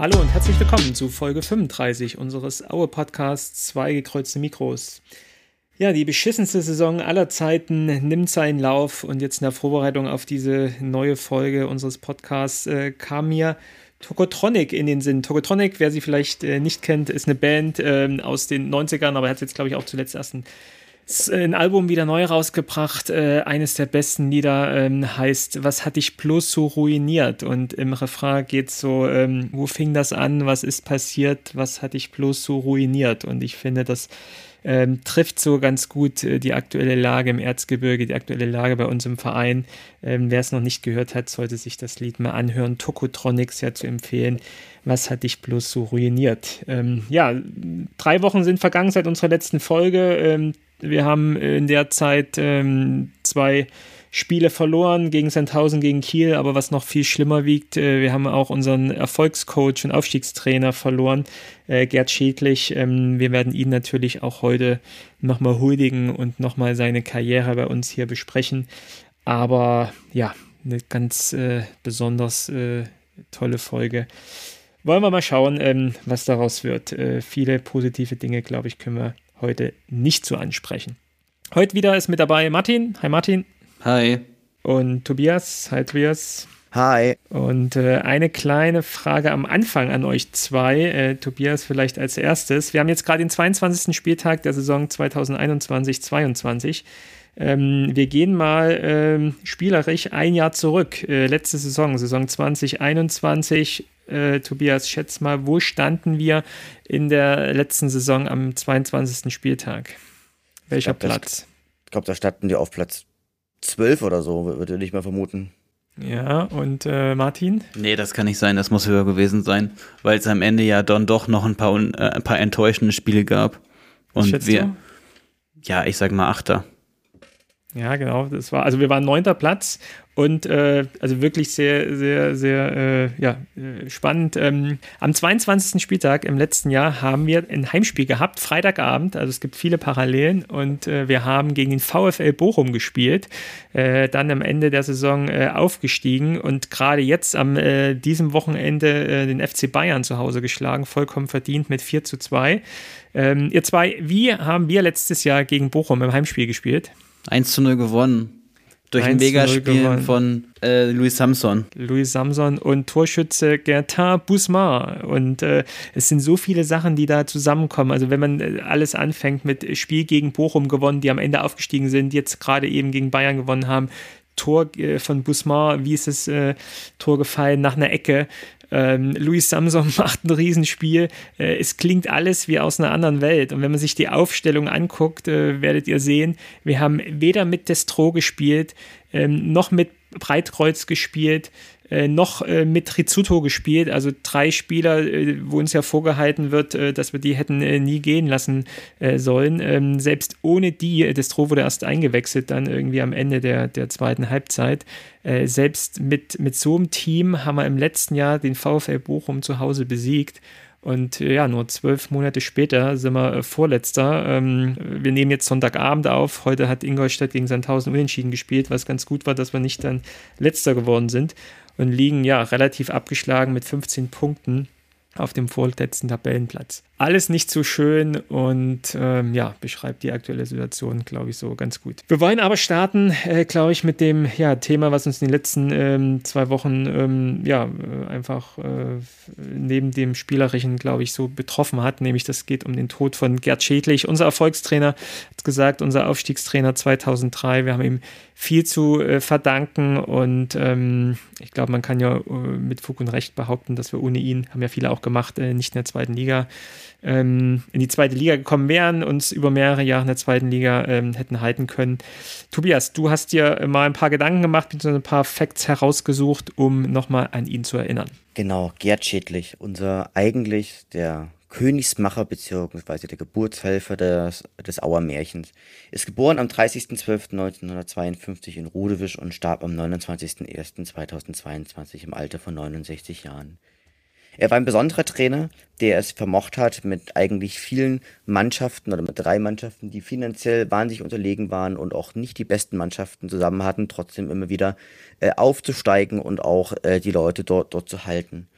Hallo und herzlich willkommen zu Folge 35 unseres Aue-Podcasts Zwei gekreuzte Mikros. Ja, die beschissenste Saison aller Zeiten nimmt seinen Lauf und jetzt in der Vorbereitung auf diese neue Folge unseres Podcasts äh, kam mir Tokotronic in den Sinn. Tokotronic, wer sie vielleicht äh, nicht kennt, ist eine Band äh, aus den 90ern, aber hat jetzt, glaube ich, auch zuletzt erst ein ein Album wieder neu rausgebracht. Äh, eines der besten Lieder ähm, heißt Was hat dich bloß so ruiniert? Und im Refrain geht so, ähm, wo fing das an? Was ist passiert? Was hat dich bloß so ruiniert? Und ich finde, das ähm, trifft so ganz gut äh, die aktuelle Lage im Erzgebirge, die aktuelle Lage bei uns im Verein. Ähm, Wer es noch nicht gehört hat, sollte sich das Lied mal anhören. Tokotronics ja zu empfehlen. Was hat dich bloß so ruiniert? Ähm, ja, drei Wochen sind vergangen seit unserer letzten Folge. Wir haben in der Zeit ähm, zwei Spiele verloren gegen Sandhausen, gegen Kiel, aber was noch viel schlimmer wiegt, äh, wir haben auch unseren Erfolgscoach und Aufstiegstrainer verloren, äh, Gerd Schädlich. Ähm, wir werden ihn natürlich auch heute nochmal huldigen und nochmal seine Karriere bei uns hier besprechen. Aber ja, eine ganz äh, besonders äh, tolle Folge. Wollen wir mal schauen, ähm, was daraus wird. Äh, viele positive Dinge, glaube ich, können wir heute nicht so ansprechen. Heute wieder ist mit dabei Martin. Hi Martin. Hi. Und Tobias. Hi Tobias. Hi. Und äh, eine kleine Frage am Anfang an euch zwei. Äh, Tobias vielleicht als erstes. Wir haben jetzt gerade den 22. Spieltag der Saison 2021-22. Ähm, wir gehen mal ähm, spielerisch ein Jahr zurück. Äh, letzte Saison, Saison 2021. Äh, Tobias, schätz mal, wo standen wir in der letzten Saison am 22. Spieltag? Welcher ich glaub, Platz? Das, ich glaube, da standen die auf Platz 12 oder so, würde ich mal vermuten. Ja, und äh, Martin? Nee, das kann nicht sein, das muss höher gewesen sein, weil es am Ende ja dann doch noch ein paar, äh, ein paar enttäuschende Spiele gab. Und wir, du? ja, ich sag mal Achter. Ja, genau. Das war, also wir waren neunter Platz und äh, also wirklich sehr, sehr, sehr äh, ja, äh, spannend. Ähm, am 22. Spieltag im letzten Jahr haben wir ein Heimspiel gehabt, Freitagabend. Also es gibt viele Parallelen und äh, wir haben gegen den VfL Bochum gespielt, äh, dann am Ende der Saison äh, aufgestiegen und gerade jetzt am diesem Wochenende den FC Bayern zu Hause geschlagen, vollkommen verdient mit 4 zu 2. Ähm, ihr zwei, wie haben wir letztes Jahr gegen Bochum im Heimspiel gespielt? 1 zu 0 gewonnen. Durch ein Megaspiel von äh, Louis Samson. Louis Samson und Torschütze Gertin Bousmar. Und äh, es sind so viele Sachen, die da zusammenkommen. Also wenn man äh, alles anfängt mit Spiel gegen Bochum gewonnen, die am Ende aufgestiegen sind, jetzt gerade eben gegen Bayern gewonnen haben, Tor äh, von Busmar, wie ist das äh, Tor gefallen, nach einer Ecke. Ähm, Luis Samson macht ein Riesenspiel. Äh, es klingt alles wie aus einer anderen Welt. Und wenn man sich die Aufstellung anguckt, äh, werdet ihr sehen, wir haben weder mit Destro gespielt, ähm, noch mit Breitkreuz gespielt, äh, noch äh, mit Rizzuto gespielt. Also drei Spieler, äh, wo uns ja vorgehalten wird, äh, dass wir die hätten äh, nie gehen lassen sollen. Ähm, selbst ohne die, Destro wurde erst eingewechselt, dann irgendwie am Ende der, der zweiten Halbzeit. selbst mit, mit so einem Team haben wir im letzten Jahr den VfL Bochum zu Hause besiegt. Und ja, nur zwölf Monate später sind wir Vorletzter. Ähm, wir nehmen jetzt Sonntagabend auf. Heute hat Ingolstadt gegen Sandhausen unentschieden gespielt, was ganz gut war, dass wir nicht dann Letzter geworden sind und liegen ja relativ abgeschlagen mit 15 Punkten auf dem vorletzten Tabellenplatz. Alles nicht so schön und ähm, ja, beschreibt die aktuelle Situation, glaube ich, so ganz gut. Wir wollen aber starten, äh, glaube ich, mit dem ja, Thema, was uns in den letzten ähm, zwei Wochen ähm, ja, äh, einfach äh, neben dem Spielerischen, glaube ich, so betroffen hat, nämlich das geht um den Tod von Gerd Schädlich. Unser Erfolgstrainer hat gesagt, unser Aufstiegstrainer 2003. Wir haben ihm viel zu äh, verdanken und ähm, ich glaube, man kann ja äh, mit Fug und Recht behaupten, dass wir ohne ihn, haben ja viele auch gemacht, äh, nicht in der zweiten Liga, ähm, in die zweite Liga gekommen wären, uns über mehrere Jahre in der zweiten Liga ähm, hätten halten können. Tobias, du hast dir mal ein paar Gedanken gemacht, bzw. ein paar Facts herausgesucht, um nochmal an ihn zu erinnern. Genau, Gerd Schädlich, unser eigentlich der Königsmacher bzw. der Geburtshelfer des, des Auer ist geboren am 30.12.1952 in Rudewisch und starb am 29.01.2022 im Alter von 69 Jahren. Er war ein besonderer Trainer, der es vermocht hat, mit eigentlich vielen Mannschaften oder mit drei Mannschaften, die finanziell wahnsinnig unterlegen waren und auch nicht die besten Mannschaften zusammen hatten, trotzdem immer wieder äh, aufzusteigen und auch äh, die Leute dort, dort zu halten.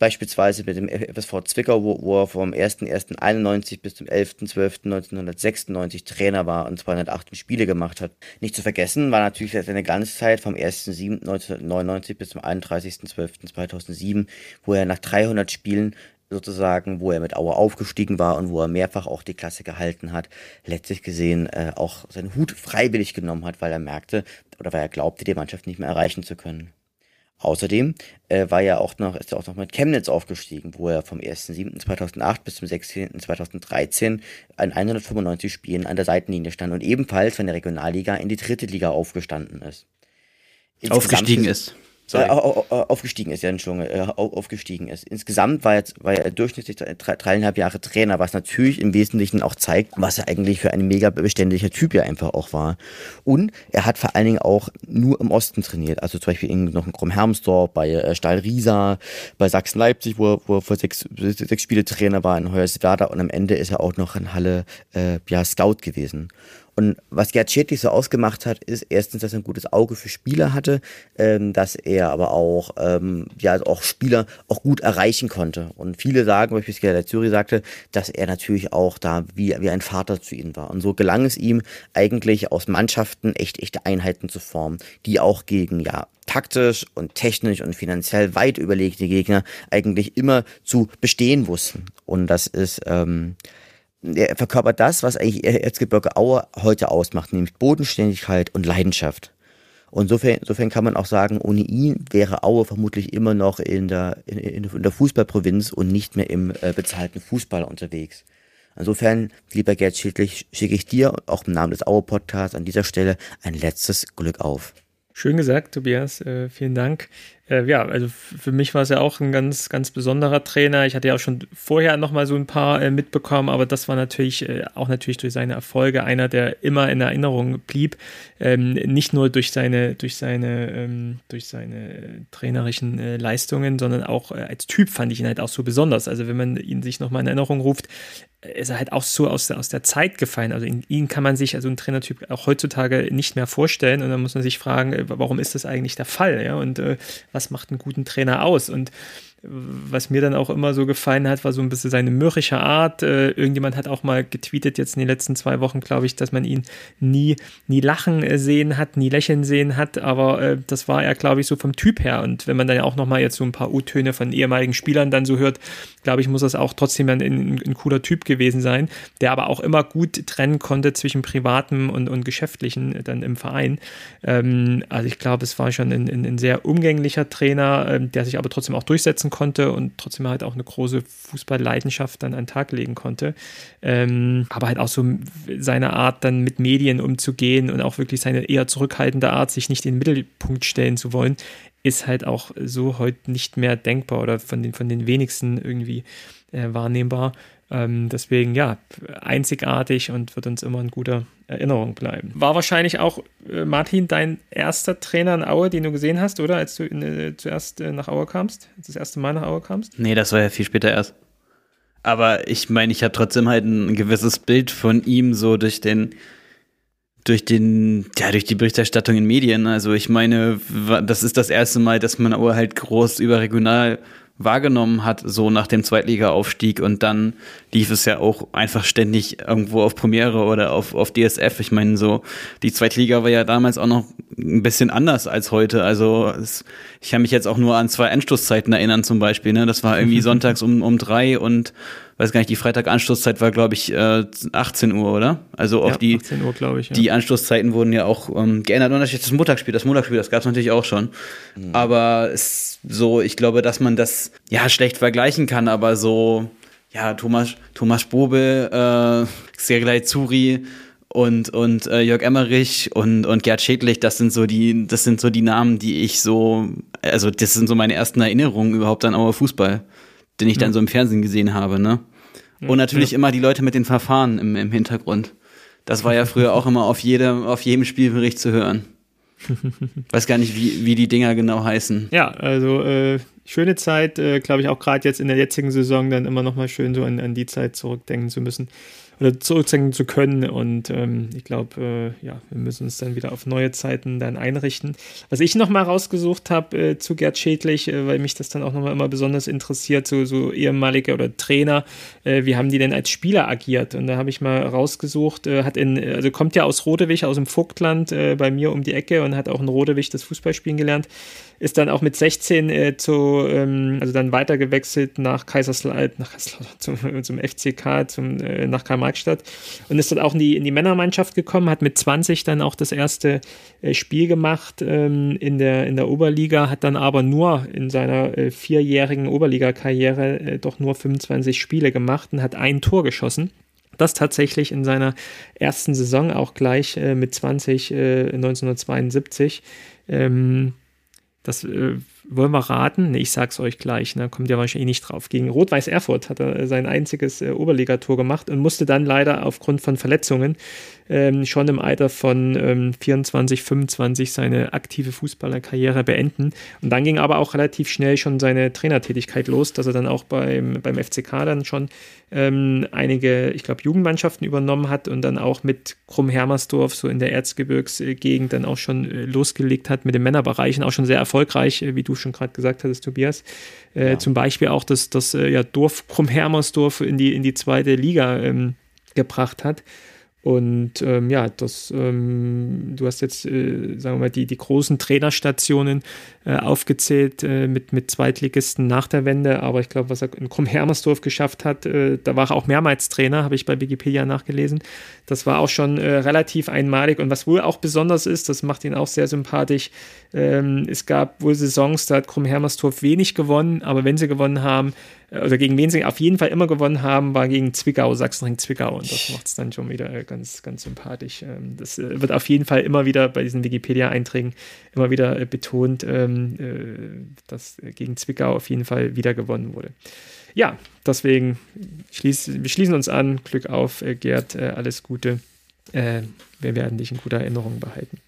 Beispielsweise mit dem FSV Zwickau, wo, wo er vom 1.1.91 bis zum 11.12.1996 Trainer war und 208 Spiele gemacht hat. Nicht zu vergessen war natürlich seine ganze Zeit vom 1.7.1999 bis zum 31.12.2007, wo er nach 300 Spielen sozusagen, wo er mit Aue aufgestiegen war und wo er mehrfach auch die Klasse gehalten hat, letztlich gesehen äh, auch seinen Hut freiwillig genommen hat, weil er merkte oder weil er glaubte, die Mannschaft nicht mehr erreichen zu können. Außerdem äh, war er auch noch, ist er auch noch mit Chemnitz aufgestiegen, wo er vom 1.7.2008 bis zum 6.2013 an 195 Spielen an der Seitenlinie stand und ebenfalls von der Regionalliga in die dritte Liga aufgestanden ist. Insgesamt aufgestiegen ist. Äh, aufgestiegen ist, ja, Entschuldigung, äh, aufgestiegen ist. Insgesamt war, jetzt, war er durchschnittlich dreieinhalb Jahre Trainer, was natürlich im Wesentlichen auch zeigt, was er eigentlich für ein mega beständiger Typ ja einfach auch war. Und er hat vor allen Dingen auch nur im Osten trainiert, also zum Beispiel in, noch in Krumm-Hermsdorf, bei äh, Stahl Riesa, bei Sachsen-Leipzig, wo, er, wo er für sechs, sechs Spiele Trainer war, in Hoyerswerda und am Ende ist er auch noch in Halle äh, ja, Scout gewesen. Und was Schädlich so ausgemacht hat, ist erstens, dass er ein gutes Auge für Spieler hatte, ähm, dass er aber auch, ähm, ja, auch Spieler auch gut erreichen konnte. Und viele sagen, beispielsweise der Zürich sagte, dass er natürlich auch da wie, wie ein Vater zu ihnen war. Und so gelang es ihm eigentlich aus Mannschaften echt echte Einheiten zu formen, die auch gegen, ja, taktisch und technisch und finanziell weit überlegte Gegner eigentlich immer zu bestehen wussten. Und das ist, ähm, er verkörpert das, was eigentlich Erzgebirge Aue heute ausmacht, nämlich Bodenständigkeit und Leidenschaft. Und insofern, insofern kann man auch sagen, ohne ihn wäre Aue vermutlich immer noch in der, in, in der Fußballprovinz und nicht mehr im äh, bezahlten Fußball unterwegs. Insofern, lieber Gerd Schiedlich, schicke ich dir auch im Namen des Aue-Podcasts an dieser Stelle ein letztes Glück auf. Schön gesagt, Tobias. Äh, vielen Dank. Äh, ja, also für mich war es ja auch ein ganz, ganz besonderer Trainer. Ich hatte ja auch schon vorher noch mal so ein paar äh, mitbekommen, aber das war natürlich äh, auch natürlich durch seine Erfolge einer, der immer in Erinnerung blieb. Ähm, nicht nur durch seine, durch seine, ähm, durch seine trainerischen äh, Leistungen, sondern auch äh, als Typ fand ich ihn halt auch so besonders. Also wenn man ihn sich noch mal in Erinnerung ruft, ist er halt auch so aus der, aus der Zeit gefallen. Also in ihn kann man sich, also ein Trainertyp auch heutzutage nicht mehr vorstellen. Und dann muss man sich fragen, warum ist das eigentlich der Fall? Ja? Und äh, was macht einen guten Trainer aus? Und was mir dann auch immer so gefallen hat, war so ein bisschen seine mürrische Art. Äh, irgendjemand hat auch mal getweetet jetzt in den letzten zwei Wochen, glaube ich, dass man ihn nie, nie lachen äh, sehen hat, nie lächeln sehen hat. Aber äh, das war er, glaube ich, so vom Typ her. Und wenn man dann ja auch nochmal jetzt so ein paar U-Töne von ehemaligen Spielern dann so hört, glaube ich, muss das auch trotzdem ein, ein, ein, cooler Typ gewesen sein, der aber auch immer gut trennen konnte zwischen privatem und, und geschäftlichen äh, dann im Verein. Ähm, also ich glaube, es war schon ein, ein, sehr umgänglicher Trainer, äh, der sich aber trotzdem auch durchsetzen lassen konnte und trotzdem halt auch eine große Fußballleidenschaft dann an den Tag legen konnte. Ähm, aber halt auch so seine Art, dann mit Medien umzugehen und auch wirklich seine eher zurückhaltende Art, sich nicht in den Mittelpunkt stellen zu wollen, ist halt auch so heute nicht mehr denkbar oder von den, von den wenigsten irgendwie äh, wahrnehmbar. Ähm, deswegen ja, einzigartig und wird uns immer in guter Erinnerung bleiben. War wahrscheinlich auch, äh, Martin, dein erster Trainer in Aue, den du gesehen hast, oder? Als du äh, zuerst äh, nach Aue kamst? Als das erste Mal nach Aue kamst? Nee, das war ja viel später erst. Aber ich meine, ich habe trotzdem halt ein gewisses Bild von ihm so durch den durch den, ja, durch die Berichterstattung in Medien. Also ich meine, das ist das erste Mal, dass man Aue halt groß überregional wahrgenommen hat, so nach dem Zweitliga-Aufstieg und dann lief es ja auch einfach ständig irgendwo auf Premiere oder auf, auf DSF. Ich meine, so, die Zweitliga war ja damals auch noch ein bisschen anders als heute. Also es, ich kann mich jetzt auch nur an zwei Anstoßzeiten erinnern zum Beispiel. Ne? Das war irgendwie sonntags um, um drei und weiß gar nicht, die Freitag-Anstoßzeit war, glaube ich, äh, 18 Uhr, oder? Also auch ja, die, 18 Uhr, glaube ich. Ja. Die Anstoßzeiten wurden ja auch ähm, geändert. Und das Montagsspiel, das Montagsspiel, das gab es natürlich auch schon. Mhm. Aber es so, ich glaube, dass man das ja schlecht vergleichen kann, aber so, ja, Thomas, Thomas Bobel, äh, Sergei Zuri, und und äh, Jörg Emmerich und und Gerd Schädlich, das sind so die das sind so die Namen, die ich so also das sind so meine ersten Erinnerungen überhaupt an Auer Fußball, den ich dann so im Fernsehen gesehen habe, ne? Und natürlich ja. immer die Leute mit den Verfahren im, im Hintergrund. Das war ja früher auch immer auf jedem, auf jedem Spielbericht zu hören. Weiß gar nicht, wie, wie die Dinger genau heißen. Ja, also äh, schöne Zeit, äh, glaube ich, auch gerade jetzt in der jetzigen Saison dann immer noch mal schön so an, an die Zeit zurückdenken zu müssen. Oder zurückzeigen zu können. Und ähm, ich glaube, äh, ja, wir müssen uns dann wieder auf neue Zeiten dann einrichten. Was ich nochmal rausgesucht habe äh, zu Gerd Schädlich, äh, weil mich das dann auch nochmal immer besonders interessiert, so, so ehemalige oder Trainer, äh, wie haben die denn als Spieler agiert? Und da habe ich mal rausgesucht, äh, hat in, also kommt ja aus Rodewig, aus dem Vogtland, äh, bei mir um die Ecke und hat auch in Rodewig das Fußballspielen gelernt ist dann auch mit 16 äh, zu, ähm, also dann weitergewechselt nach Kaiserslautern, nach zum, zum FCK, zum, äh, nach Karl-Marx-Stadt und ist dann auch in die, in die Männermannschaft gekommen, hat mit 20 dann auch das erste äh, Spiel gemacht ähm, in, der, in der Oberliga, hat dann aber nur in seiner äh, vierjährigen Oberliga-Karriere äh, doch nur 25 Spiele gemacht und hat ein Tor geschossen das tatsächlich in seiner ersten Saison auch gleich äh, mit 20 äh, 1972. Ähm, das äh, wollen wir raten? Nee, ich sag's euch gleich, da ne? kommt ja wahrscheinlich eh nicht drauf. Gegen Rot-Weiß Erfurt hat er sein einziges äh, Oberligator gemacht und musste dann leider aufgrund von Verletzungen ähm, schon im Alter von ähm, 24, 25 seine aktive Fußballerkarriere beenden. Und dann ging aber auch relativ schnell schon seine Trainertätigkeit los, dass er dann auch beim, beim FCK dann schon ähm, einige, ich glaube, Jugendmannschaften übernommen hat und dann auch mit Krumm-Hermersdorf so in der Erzgebirgsgegend dann auch schon äh, losgelegt hat mit den Männerbereichen, auch schon sehr erfolgreich, äh, wie du schon gerade gesagt hattest, Tobias. Äh, ja. Zum Beispiel auch das, das äh, ja, Dorf Krumm-Hermersdorf in die, in die zweite Liga ähm, gebracht hat. Und ähm, ja, das, ähm, du hast jetzt, äh, sagen wir mal, die, die großen Trainerstationen äh, aufgezählt äh, mit, mit Zweitligisten nach der Wende, aber ich glaube, was er in Krumm-Hermersdorf geschafft hat, äh, da war er auch mehrmals Trainer, habe ich bei Wikipedia nachgelesen. Das war auch schon äh, relativ einmalig und was wohl auch besonders ist, das macht ihn auch sehr sympathisch. Ähm, es gab wohl Saisons, da hat Krumm-Hermersdorf wenig gewonnen, aber wenn sie gewonnen haben, oder gegen wen sie auf jeden Fall immer gewonnen haben, war gegen Zwickau, Sachsenring Zwickau. Und das macht es dann schon wieder äh, ganz, ganz sympathisch. Ähm, das äh, wird auf jeden Fall immer wieder bei diesen Wikipedia-Einträgen immer wieder äh, betont, ähm, dass gegen Zwickau auf jeden Fall wieder gewonnen wurde. Ja, deswegen schließ, wir schließen uns an. Glück auf, Gerd, alles Gute. wir werden dich in guter Erinnerung behalten.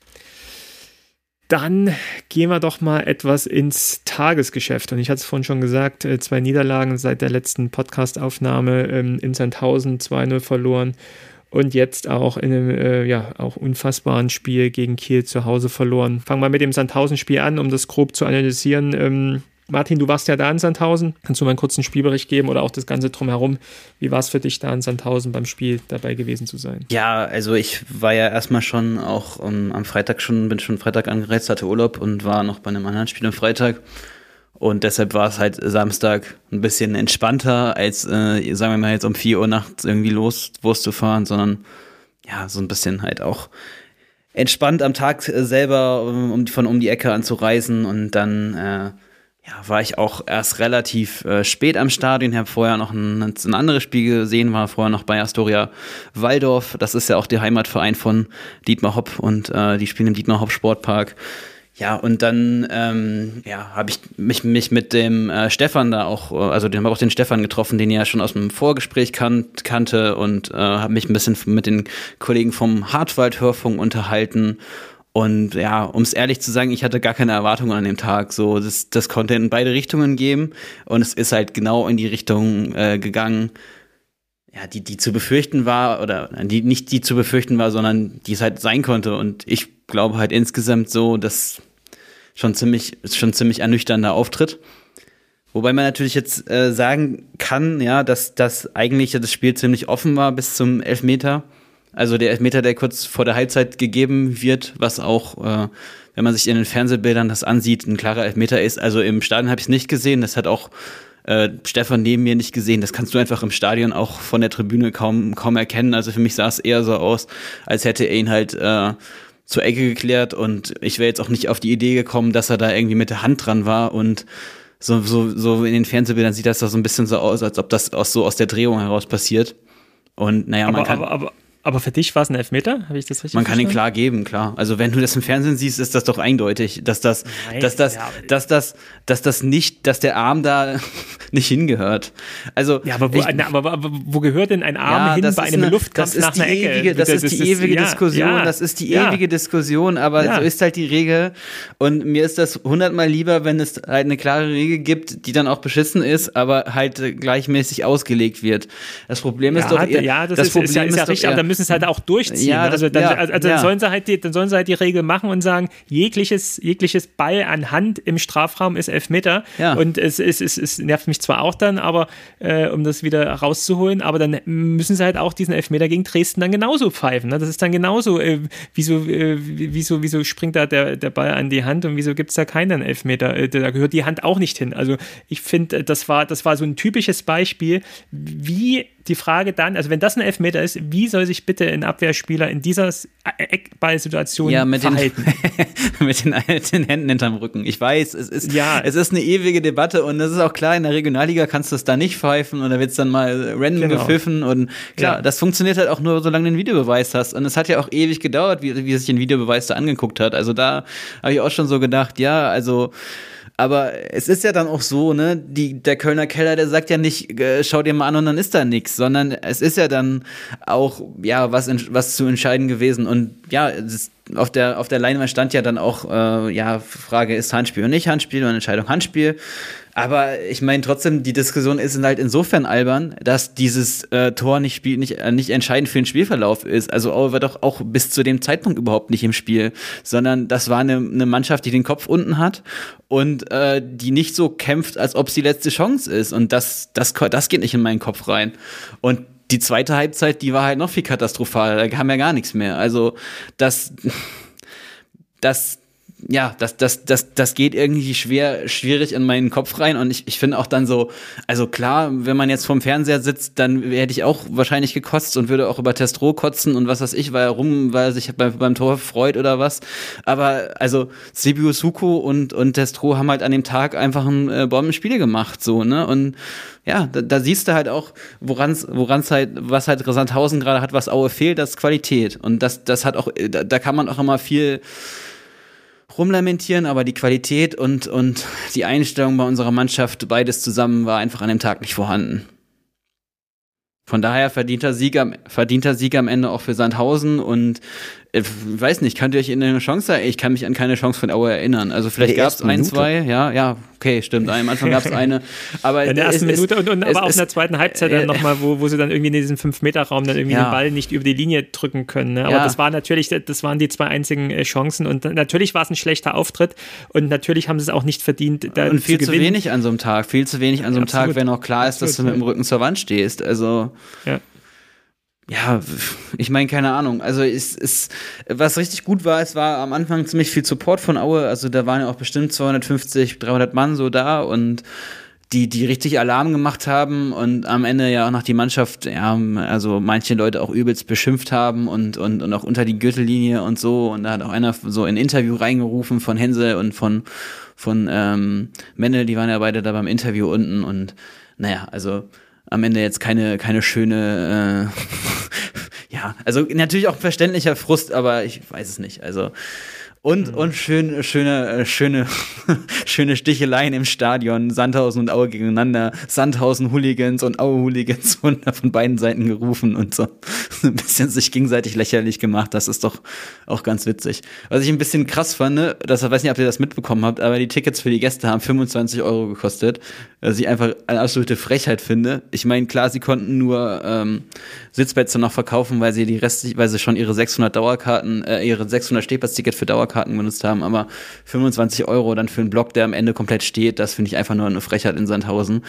Dann gehen wir doch mal etwas ins Tagesgeschäft. Und ich hatte es vorhin schon gesagt, äh, zwei Niederlagen seit der letzten Podcast-Aufnahme ähm, in Sandhausen 2-0 verloren und jetzt auch in einem äh, ja, auch unfassbaren Spiel gegen Kiel zu Hause verloren. Fangen wir mit dem Sandhausen-Spiel an, um das grob zu analysieren. Ähm, Martin, du warst ja da in Sandhausen. Kannst du mal einen kurzen Spielbericht geben oder auch das Ganze drumherum? Wie war es für dich da in Sandhausen beim Spiel dabei gewesen zu sein? Ja, also ich war ja erstmal schon auch um, ähm, am Freitag schon, bin schon Freitag angereist, hatte Urlaub und war noch bei einem anderen Spiel am Freitag. Und deshalb war es halt Samstag ein bisschen entspannter, als, äh, sagen wir mal, jetzt um 4 Uhr nachts irgendwie los, Wurst zu fahren, sondern ja, so ein bisschen halt auch entspannt am Tag selber um, von um die Ecke anzureisen und dann äh, ja, war ich auch erst relativ äh, spät am Stadion, habe vorher noch ein, ein anderes Spiel gesehen, war vorher noch bei Astoria Waldorf. Das ist ja auch der Heimatverein von Dietmar Hopp und äh, die spielen im Dietmar Hopp Sportpark. Ja, und dann ähm, ja, habe ich mich, mich mit dem äh, Stefan da auch, äh, also den habe auch den Stefan getroffen, den ich ja schon aus dem Vorgespräch kan kannte und äh, habe mich ein bisschen mit den Kollegen vom Hartwald Hörfunk unterhalten und ja, um es ehrlich zu sagen, ich hatte gar keine Erwartungen an dem Tag. So, das, das konnte in beide Richtungen geben und es ist halt genau in die Richtung äh, gegangen, ja, die, die zu befürchten war, oder die nicht die zu befürchten war, sondern die es halt sein konnte. Und ich glaube halt insgesamt so, dass schon ziemlich, schon ziemlich ernüchternder Auftritt. Wobei man natürlich jetzt äh, sagen kann, ja, dass das eigentlich das Spiel ziemlich offen war bis zum Elfmeter. Also der Elfmeter, der kurz vor der Halbzeit gegeben wird, was auch, äh, wenn man sich in den Fernsehbildern das ansieht, ein klarer Elfmeter ist. Also im Stadion habe ich es nicht gesehen. Das hat auch äh, Stefan neben mir nicht gesehen. Das kannst du einfach im Stadion auch von der Tribüne kaum, kaum erkennen. Also für mich sah es eher so aus, als hätte er ihn halt äh, zur Ecke geklärt und ich wäre jetzt auch nicht auf die Idee gekommen, dass er da irgendwie mit der Hand dran war und so, so, so in den Fernsehbildern sieht das da so ein bisschen so aus, als ob das aus, so aus der Drehung heraus passiert. Und naja, aber, man kann. Aber, aber, Aber für dich war es ein Elfmeter? Habe ich das richtig Man kann ihn klar geben, klar. Also wenn du das im Fernsehen siehst, ist das doch eindeutig, dass das, Nein, dass das, ja, dass das, dass das nicht, dass der Arm da nicht hingehört. Also ja, aber wo, ich, aber, aber, aber wo gehört denn ein Arm ja, hin bei einem eine, Luftkampf nach einer ewige, Ecke? Das, das ist die ewige ist, Diskussion. Ja, das ist die ewige Diskussion. Aber so ist halt die Regel. Und mir ist das hundertmal lieber, wenn es halt eine klare Regel gibt, die dann auch beschissen ist, aber halt gleichmäßig ausgelegt wird. Das Problem ist doch, eher, das, das ist, Problem ist ja, ist ja richtig, dann müssen sie es halt auch durchziehen. Ja, also dann, ja, also, dann ja. sollen sie halt die, dann sollen sie halt die Regel machen und sagen, jegliches, jegliches Ball an Hand im Strafraum ist Elfmeter. Ja. Und es, es, es, es nervt mich zwar auch dann, aber äh, um das wieder rauszuholen, aber dann müssen sie halt auch diesen Elfmeter gegen Dresden dann genauso pfeifen. Ne? Das ist dann genauso, äh, wieso, äh, wieso, wieso springt da der, der Ball an die Hand und wieso gibt es da keinen Elfmeter? Äh, da gehört die Hand auch nicht hin. Also ich finde, das war, das war so ein typisches Beispiel, wie die Frage dann, also wenn das ein Elfmeter ist, wie soll sich bitte ein Abwehrspieler in dieser Eckballsituation ja, mit verhalten? Den, mit den, den, Händen hinterm Rücken. Ich weiß, es ist, ja. es ist eine ewige Debatte und es ist auch klar, in der Regionalliga kannst du es da nicht pfeifen und da wird es dann mal random genau. gepfiffen und klar, ja. das funktioniert halt auch nur, solange du einen Videobeweis hast und es hat ja auch ewig gedauert, wie, wie sich ein Videobeweis da angeguckt hat. Also da habe ich auch schon so gedacht, ja, also aber es ist ja dann auch so, ne, die, der Kölner Keller, der sagt ja nicht, äh, schau dir mal an und dann ist da nichts, sondern es ist ja dann auch, ja, was, was zu entscheiden gewesen. Und ja, auf der, auf der Leinwand stand ja dann auch, äh, ja, Frage, ist Handspiel und nicht Handspiel und Entscheidung Handspiel. Aber ich meine trotzdem, die Diskussion ist halt insofern albern, dass dieses äh, Tor nicht, spiel, nicht, äh, nicht entscheidend für den Spielverlauf ist. Also Aue war doch auch bis zu dem Zeitpunkt überhaupt nicht im Spiel, sondern das war eine, eine Mannschaft, die den Kopf unten hat und äh, die nicht so kämpft, als ob es die letzte Chance ist. Und das, das, das geht nicht in meinen Kopf rein. Und die zweite Halbzeit, die war halt noch viel katastrophaler. Da kam ja gar nichts mehr. Also das, das, ja, das, das, das, das geht irgendwie schwer, schwierig in meinen Kopf rein. Und ich, ich finde auch dann so, also klar, wenn man jetzt vorm Fernseher sitzt, dann hätte ich auch wahrscheinlich gekotzt und würde auch über Testro kotzen und was weiß ich, weil er rum, weil er sich beim, beim Tor freut oder was. Aber also Sibiu Suko und, und Testro haben halt an dem Tag einfach ein äh, Bombenspiel gemacht, so, ne? Und ja, da, da siehst du halt auch, woran es halt, was halt Sandhausen gerade hat, was Aue fehlt, das ist Qualität. Und das, das hat auch, da, da kann man auch immer viel rumlamentieren, aber die Qualität und, und die Einstellung bei unserer Mannschaft, beides zusammen, war einfach an dem Tag nicht vorhanden. Von daher verdienter Sieg am, verdienter Sieg am Ende auch für Sandhausen und ich weiß nicht, könnt ihr euch in eine Chance erinnern? Ich kann mich an keine Chance von Aue erinnern. Also vielleicht gab es ein, zwei, ja, ja, okay, stimmt. Am Anfang gab es eine. Aber in der ersten es, Minute und, und es, aber auch in der zweiten Halbzeit äh, dann nochmal, wo, wo sie dann irgendwie in diesem Fünf-Meter-Raum dann irgendwie ja. den Ball nicht über die Linie drücken können. Ne? Aber ja. das war natürlich, das waren die zwei einzigen äh, Chancen und natürlich war es ein schlechter Auftritt und natürlich haben sie es auch nicht verdient. Da und viel zu, zu wenig an so einem Tag, viel zu wenig an so einem ja, Tag, wenn auch klar ist, dass du mit dem Rücken zur Wand stehst. Also. Ja ja, ich meine, keine Ahnung. Also es ist, was richtig gut war, es war am Anfang ziemlich viel Support von Aue. Also da waren ja auch bestimmt 250, 300 Mann so da und die, die richtig Alarm gemacht haben und am Ende ja auch noch die Mannschaft, ja, also manche Leute auch übelst beschimpft haben und, und, und auch unter die Gürtellinie und so. Und da hat auch einer so ein Interview reingerufen von Hensel und von, von ähm, Menne, die waren ja beide da beim Interview unten und naja, also am Ende jetzt keine, keine schöne, äh, ja, also natürlich auch verständlicher Frust, aber ich weiß es nicht. Also und, mhm. und schön, schöne, äh, schöne, schöne Sticheleien im Stadion. Sandhausen und Aue gegeneinander. Sandhausen Hooligans und Aue Hooligans wurden von beiden Seiten gerufen und so ein bisschen sich gegenseitig lächerlich gemacht. Das ist doch auch ganz witzig. Was ich ein bisschen krass fand, ne, das weiß nicht, ob ihr das mitbekommen habt, aber die Tickets für die Gäste haben 25 Euro gekostet. Was ich einfach eine absolute Frechheit finde. Ich meine, klar, sie konnten nur ähm, Sitzplätze noch verkaufen, weil sie die Rest, weil sie schon ihre 600 Dauerkarten, äh, ihre 600 Stehplatzticket für Dauerkarten Dauerkarten benutzt haben, aber 25 Euro dann für einen Block, der am Ende komplett steht, das finde ich einfach nur eine Frechheit in Sandhausen.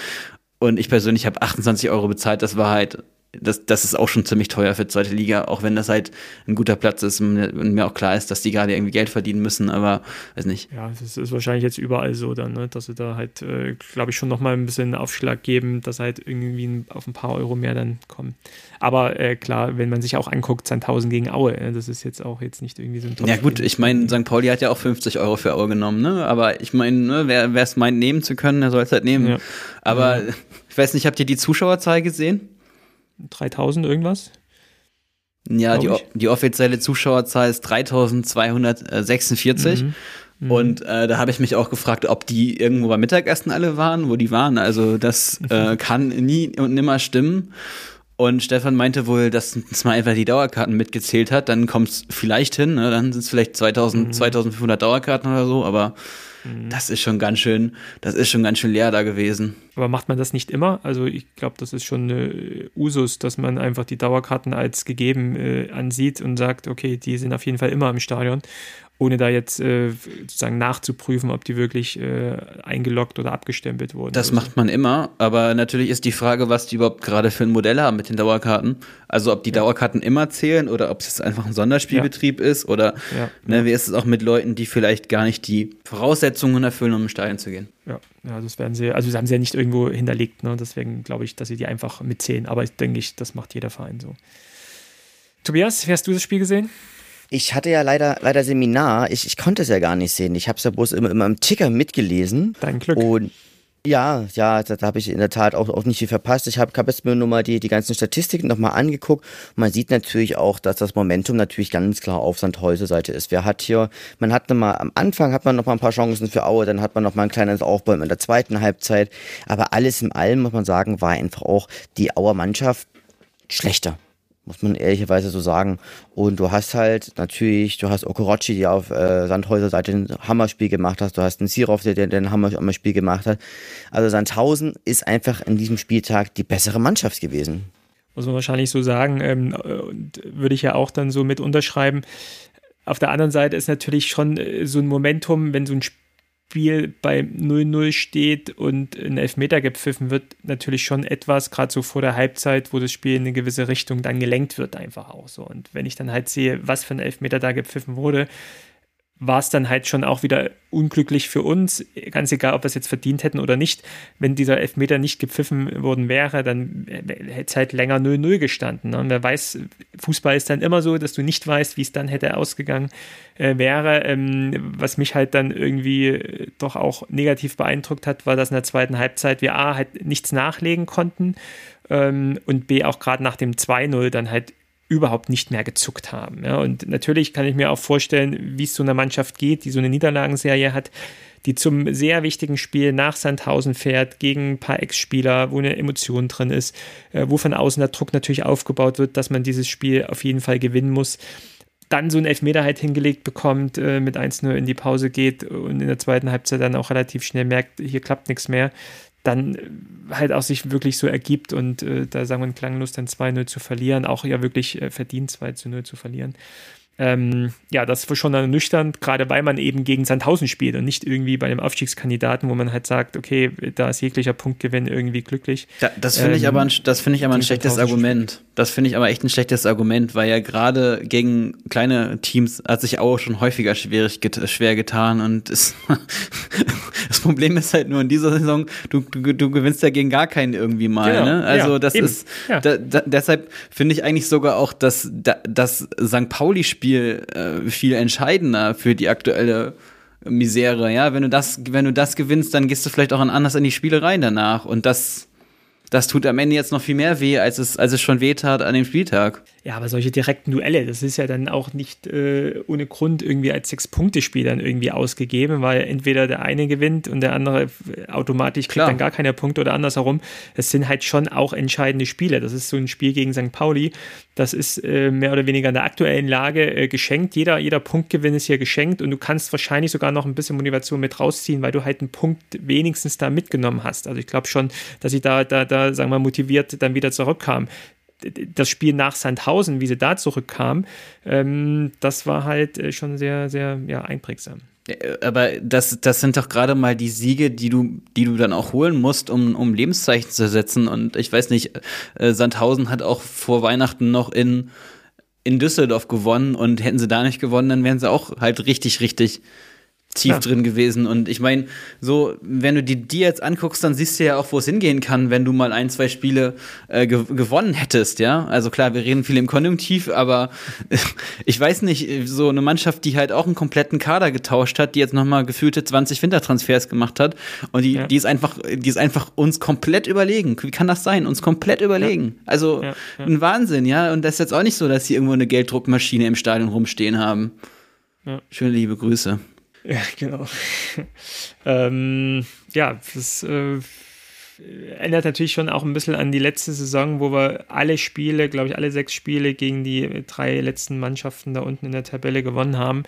Und ich persönlich habe 28 Euro bezahlt, das war halt das, das ist auch schon ziemlich teuer für die zweite Liga, auch wenn das halt ein guter Platz ist und mir auch klar ist, dass die gerade irgendwie Geld verdienen müssen, aber weiß nicht. Ja, das ist wahrscheinlich jetzt überall so dann, ne? dass sie da halt, äh, glaube ich, schon nochmal ein bisschen Aufschlag geben, dass halt irgendwie auf ein paar Euro mehr dann kommen. Aber äh, klar, wenn man sich auch anguckt, 1000 gegen Aue, äh, das ist jetzt auch jetzt nicht irgendwie so ein Ja gut, ich meine, St. Pauli hat ja auch 50 Euro für Aue genommen, ne? aber ich meine, ne, wer es meint, nehmen zu können, der soll es halt nehmen. Ja. Aber ja. ich weiß nicht, habt ihr die Zuschauerzahl gesehen? 3000 irgendwas? Ja, die, die offizielle Zuschauerzahl ist 3246. Mhm. Mhm. Und äh, da habe ich mich auch gefragt, ob die irgendwo beim Mittagessen alle waren, wo die waren. Also das äh, kann nie und nimmer stimmen. Und Stefan meinte wohl, dass es mal einfach die Dauerkarten mitgezählt hat. Dann kommt es vielleicht hin, ne? dann sind es vielleicht 2000, mhm. 2500 Dauerkarten oder so, aber Mhm. Das ist schon ganz schön, das ist schon ganz schön leer da gewesen. Aber macht man das nicht immer? Also ich glaube, das ist schon eine Usus, dass man einfach die Dauerkarten als gegeben äh, ansieht und sagt, okay, die sind auf jeden Fall immer im Stadion ohne da jetzt äh, sozusagen nachzuprüfen, ob die wirklich äh, eingeloggt oder abgestempelt wurden. Das macht man immer, aber natürlich ist die Frage, was die überhaupt gerade für ein Modell haben mit den Dauerkarten. Also ob die ja. Dauerkarten immer zählen oder ob es jetzt einfach ein Sonderspielbetrieb ja. ist oder ja. ne, wie ist es auch mit Leuten, die vielleicht gar nicht die Voraussetzungen erfüllen, um im Stadion zu gehen. Ja, ja das werden sie, also das haben sie ja nicht irgendwo hinterlegt, ne? deswegen glaube ich, dass sie die einfach mitzählen, aber ich denke ich, das macht jeder Verein so. Tobias, wie hast du das Spiel gesehen? Ich hatte ja leider, leider Seminar. Ich, ich konnte es ja gar nicht sehen. Ich habe es ja bloß immer, immer im Ticker mitgelesen. Dein Glück. Und ja, ja, da, da habe ich in der Tat auch, auch nicht viel verpasst. Ich habe hab jetzt mir nur mal die, die ganzen Statistiken nochmal angeguckt. Man sieht natürlich auch, dass das Momentum natürlich ganz klar auf Sandhäuser Seite ist. Wer hat hier, man hat nochmal, am Anfang hat man noch mal ein paar Chancen für Aue, dann hat man noch mal ein kleines Aufbäumen in der zweiten Halbzeit. Aber alles in allem, muss man sagen, war einfach auch die Auer Mannschaft schlechter muss man ehrlicherweise so sagen. Und du hast halt natürlich, du hast Okorochi, der auf äh, Sandhäuser Seite ein Hammerspiel gemacht hat, du hast einen Sirov, der, der ein Hammerspiel gemacht hat. Also Sandhausen ist einfach in diesem Spieltag die bessere Mannschaft gewesen. Muss man wahrscheinlich so sagen, ähm, und würde ich ja auch dann so mit unterschreiben. Auf der anderen Seite ist natürlich schon äh, so ein Momentum, wenn so ein Spiel Spiel bei 0-0 steht und ein Elfmeter gepfiffen wird, natürlich schon etwas, gerade so vor der Halbzeit, wo das Spiel in eine gewisse Richtung dann gelenkt wird, einfach auch so. Und wenn ich dann halt sehe, was für ein Elfmeter da gepfiffen wurde, war es dann halt schon auch wieder unglücklich für uns, ganz egal, ob wir es jetzt verdient hätten oder nicht. Wenn dieser Elfmeter nicht gepfiffen worden wäre, dann hätte es halt länger 0-0 gestanden. Ne? Und wer weiß, Fußball ist dann immer so, dass du nicht weißt, wie es dann hätte ausgegangen äh, wäre. Ähm, was mich halt dann irgendwie äh, doch auch negativ beeindruckt hat, war, dass in der zweiten Halbzeit wir A halt nichts nachlegen konnten ähm, und B auch gerade nach dem 2-0 dann halt überhaupt nicht mehr gezuckt haben. Ja, und natürlich kann ich mir auch vorstellen, wie es so einer Mannschaft geht, die so eine Niederlagenserie hat, die zum sehr wichtigen Spiel nach Sandhausen fährt, gegen ein paar Ex-Spieler, wo eine Emotion drin ist, äh, wo von außen der Druck natürlich aufgebaut wird, dass man dieses Spiel auf jeden Fall gewinnen muss. Dann so ein Elfmeter halt hingelegt bekommt, äh, mit 1-0 in die Pause geht und in der zweiten Halbzeit dann auch relativ schnell merkt, hier klappt nichts mehr dann äh, halt auch sich wirklich so ergibt und äh, da sagen wir klanglos dann 2-0 zu verlieren, auch ja wirklich äh, verdient 2-0 zu verlieren. Ähm, ja, das war schon ernüchternd, gerade weil man eben gegen Sandhausen spielt und nicht irgendwie bei einem Aufstiegskandidaten, wo man halt sagt, okay, da ist jeglicher Punktgewinn irgendwie glücklich. Da, das finde ähm, ich aber ein, das finde ich aber ein schlechtes Argument. Das finde ich aber echt ein schlechtes Argument, weil ja gerade gegen kleine Teams hat sich auch schon häufiger schwierig get schwer getan und es, das Problem ist halt nur in dieser Saison, du, du, du gewinnst ja gegen gar keinen irgendwie mal. Genau, ne? Also ja, das eben. ist ja. da, da, deshalb finde ich eigentlich sogar auch, dass das St. Pauli-Spiel Spiel äh, viel entscheidender für die aktuelle Misere. Ja, wenn du das, wenn du das gewinnst, dann gehst du vielleicht auch anders in die Spiele rein danach. Und das, das tut am Ende jetzt noch viel mehr weh, als es, als es schon weh tat an dem Spieltag. Ja, aber solche direkten Duelle, das ist ja dann auch nicht äh, ohne Grund irgendwie als Sechs-Punkte-Spiel dann irgendwie ausgegeben, weil entweder der eine gewinnt und der andere automatisch kriegt Klar. dann gar keine Punkte oder andersherum. Es sind halt schon auch entscheidende Spiele. Das ist so ein Spiel gegen St. Pauli. Das ist äh, mehr oder weniger in der aktuellen Lage äh, geschenkt. Jeder, jeder Punktgewinn ist hier geschenkt und du kannst wahrscheinlich sogar noch ein bisschen Motivation mit rausziehen, weil du halt einen Punkt wenigstens da mitgenommen hast. Also ich glaube schon, dass ich da, da, da, sagen wir, motiviert dann wieder zurückkam das Spiel nach Sandhausen, wie sie da zurückkam, ähm, das war halt äh, schon sehr, sehr ja, einprägsam. Aber das, das sind doch gerade mal die Siege, die du, die du dann auch holen musst, um, um Lebenszeichen zu setzen. Und ich weiß nicht, äh, Sandhausen hat auch vor Weihnachten noch in, in Düsseldorf gewonnen und hätten sie da nicht gewonnen, dann wären sie auch halt richtig, richtig tief ja. drin gewesen. Und ich meine, so, wenn du die, die jetzt anguckst, dann siehst du ja auch, wo es hingehen kann, wenn du mal ein, zwei Spiele äh, ge gewonnen hättest, ja. Also klar, wir reden viel im Konjunktiv, aber ich weiß nicht, so eine Mannschaft, die halt auch einen kompletten Kader getauscht hat, die jetzt nochmal gefühlte 20 Wintertransfers gemacht hat und die, ja. die ist einfach, die ist einfach uns komplett überlegen. Wie kann das sein? Uns komplett überlegen. Ja. Also ja, ein Wahnsinn, ja. Und das ist jetzt auch nicht so, dass sie irgendwo eine Gelddruckmaschine im Stadion rumstehen haben. Schöne liebe Grüße. Ja, genau. ähm, ja, das äh, ändert natürlich schon auch ein bisschen an die letzte Saison, wo wir alle Spiele, glaube ich, alle sechs Spiele gegen die drei letzten Mannschaften da unten in der Tabelle gewonnen haben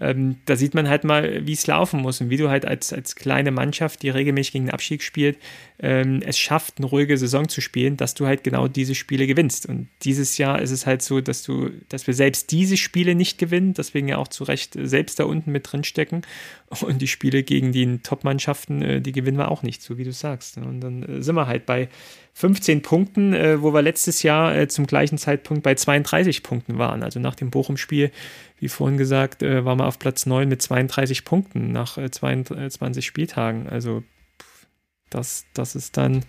ähm, da sieht man halt mal, wie es laufen muss und wie du halt als, als kleine Mannschaft, die regelmäßig gegen den Abstieg spielt, ähm, es schafft, eine ruhige Saison zu spielen, dass du halt genau diese Spiele gewinnst. Und dieses Jahr ist es halt so, dass du, dass wir selbst diese Spiele nicht gewinnen, deswegen ja auch zu Recht selbst da unten mit drin stecken. Und die Spiele gegen die Top-Mannschaften, äh, die gewinnen wir auch nicht, so wie du sagst. Und dann äh, sind wir halt bei 15 Punkten, äh, wo wir letztes Jahr äh, zum gleichen Zeitpunkt bei 32 Punkten waren. Also nach dem Bochum-Spiel, wie vorhin gesagt, äh, waren wir auf Platz 9 mit 32 Punkten nach 22 äh, Spieltagen. Also das, das ist dann